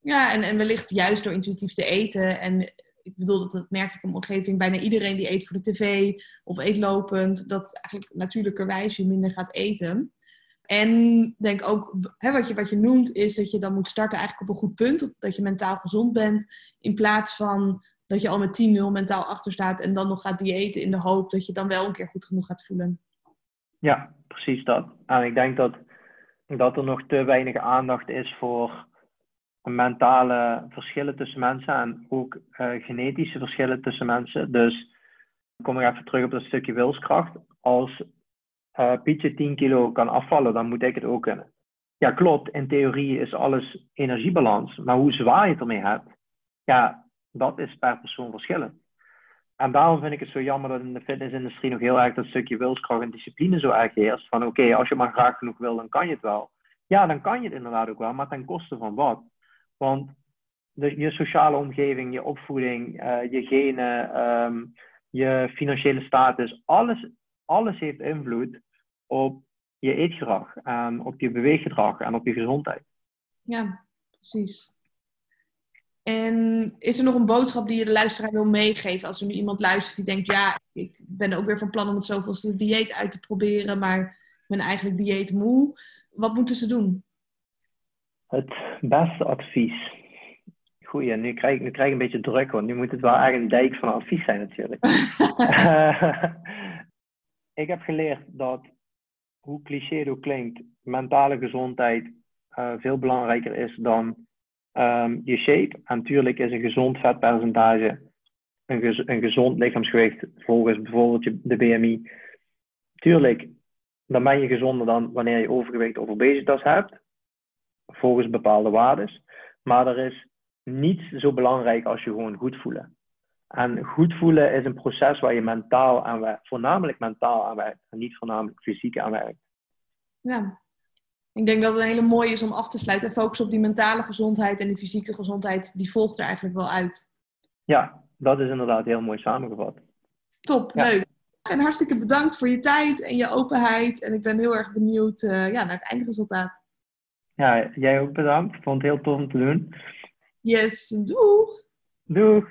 Ja, en, en wellicht juist door intuïtief te eten. En ik bedoel, dat, merk ik in mijn omgeving. Bijna iedereen die eet voor de tv of eet lopend, dat eigenlijk natuurlijkerwijs je minder gaat eten. En denk ook, hè, wat, je, wat je noemt, is dat je dan moet starten eigenlijk op een goed punt. Dat je mentaal gezond bent. In plaats van dat je al met 10-0 mentaal achter staat en dan nog gaat diëten in de hoop dat je dan wel een keer goed genoeg gaat voelen. Ja, precies dat. En ik denk dat, dat er nog te weinig aandacht is voor mentale verschillen tussen mensen en ook uh, genetische verschillen tussen mensen. Dus kom ik even terug op dat stukje wilskracht. Als uh, Pietje 10 kilo kan afvallen, dan moet ik het ook kunnen. Ja, klopt. In theorie is alles energiebalans. Maar hoe zwaar je het ermee hebt, ja, dat is per persoon verschillend. En daarom vind ik het zo jammer dat in de fitnessindustrie nog heel erg dat stukje wilskracht en discipline zo erg heerst. Van oké, als je maar graag genoeg wil, dan kan je het wel. Ja, dan kan je het inderdaad ook wel, maar ten koste van wat? Want de, je sociale omgeving, je opvoeding, uh, je genen, um, je financiële status, alles, alles heeft invloed op je eetgedrag, op je beweeggedrag en op je gezondheid. Ja, precies. En is er nog een boodschap die je de luisteraar wil meegeven als er nu iemand luistert die denkt, ja, ik ben ook weer van plan om het zoveelste dieet uit te proberen, maar ik ben eigenlijk dieet moe. Wat moeten ze doen? Het beste advies. Goeie, nu krijg, ik, nu krijg ik een beetje druk, want nu moet het wel eigenlijk een dijk van advies zijn natuurlijk. ik heb geleerd dat, hoe cliché het ook klinkt, mentale gezondheid uh, veel belangrijker is dan um, je shape. En natuurlijk is een gezond vetpercentage, een, gez een gezond lichaamsgewicht volgens bijvoorbeeld je, de BMI. Tuurlijk, dan ben je gezonder dan wanneer je overgewicht of obesitas hebt, volgens bepaalde waarden. Maar er is niets zo belangrijk als je gewoon goed voelen. En goed voelen is een proces waar je mentaal aan werkt, voornamelijk mentaal aan werkt en niet voornamelijk fysiek aan werkt. Ja, ik denk dat het een hele mooie is om af te sluiten. En focus op die mentale gezondheid en die fysieke gezondheid, die volgt er eigenlijk wel uit. Ja, dat is inderdaad heel mooi samengevat. Top, leuk. En hartstikke bedankt voor je tijd en je openheid. En ik ben heel erg benieuwd uh, ja, naar het eindresultaat. Ja, jij ook bedankt. Ik vond het heel tof om te doen. Yes, doeg! Doeg!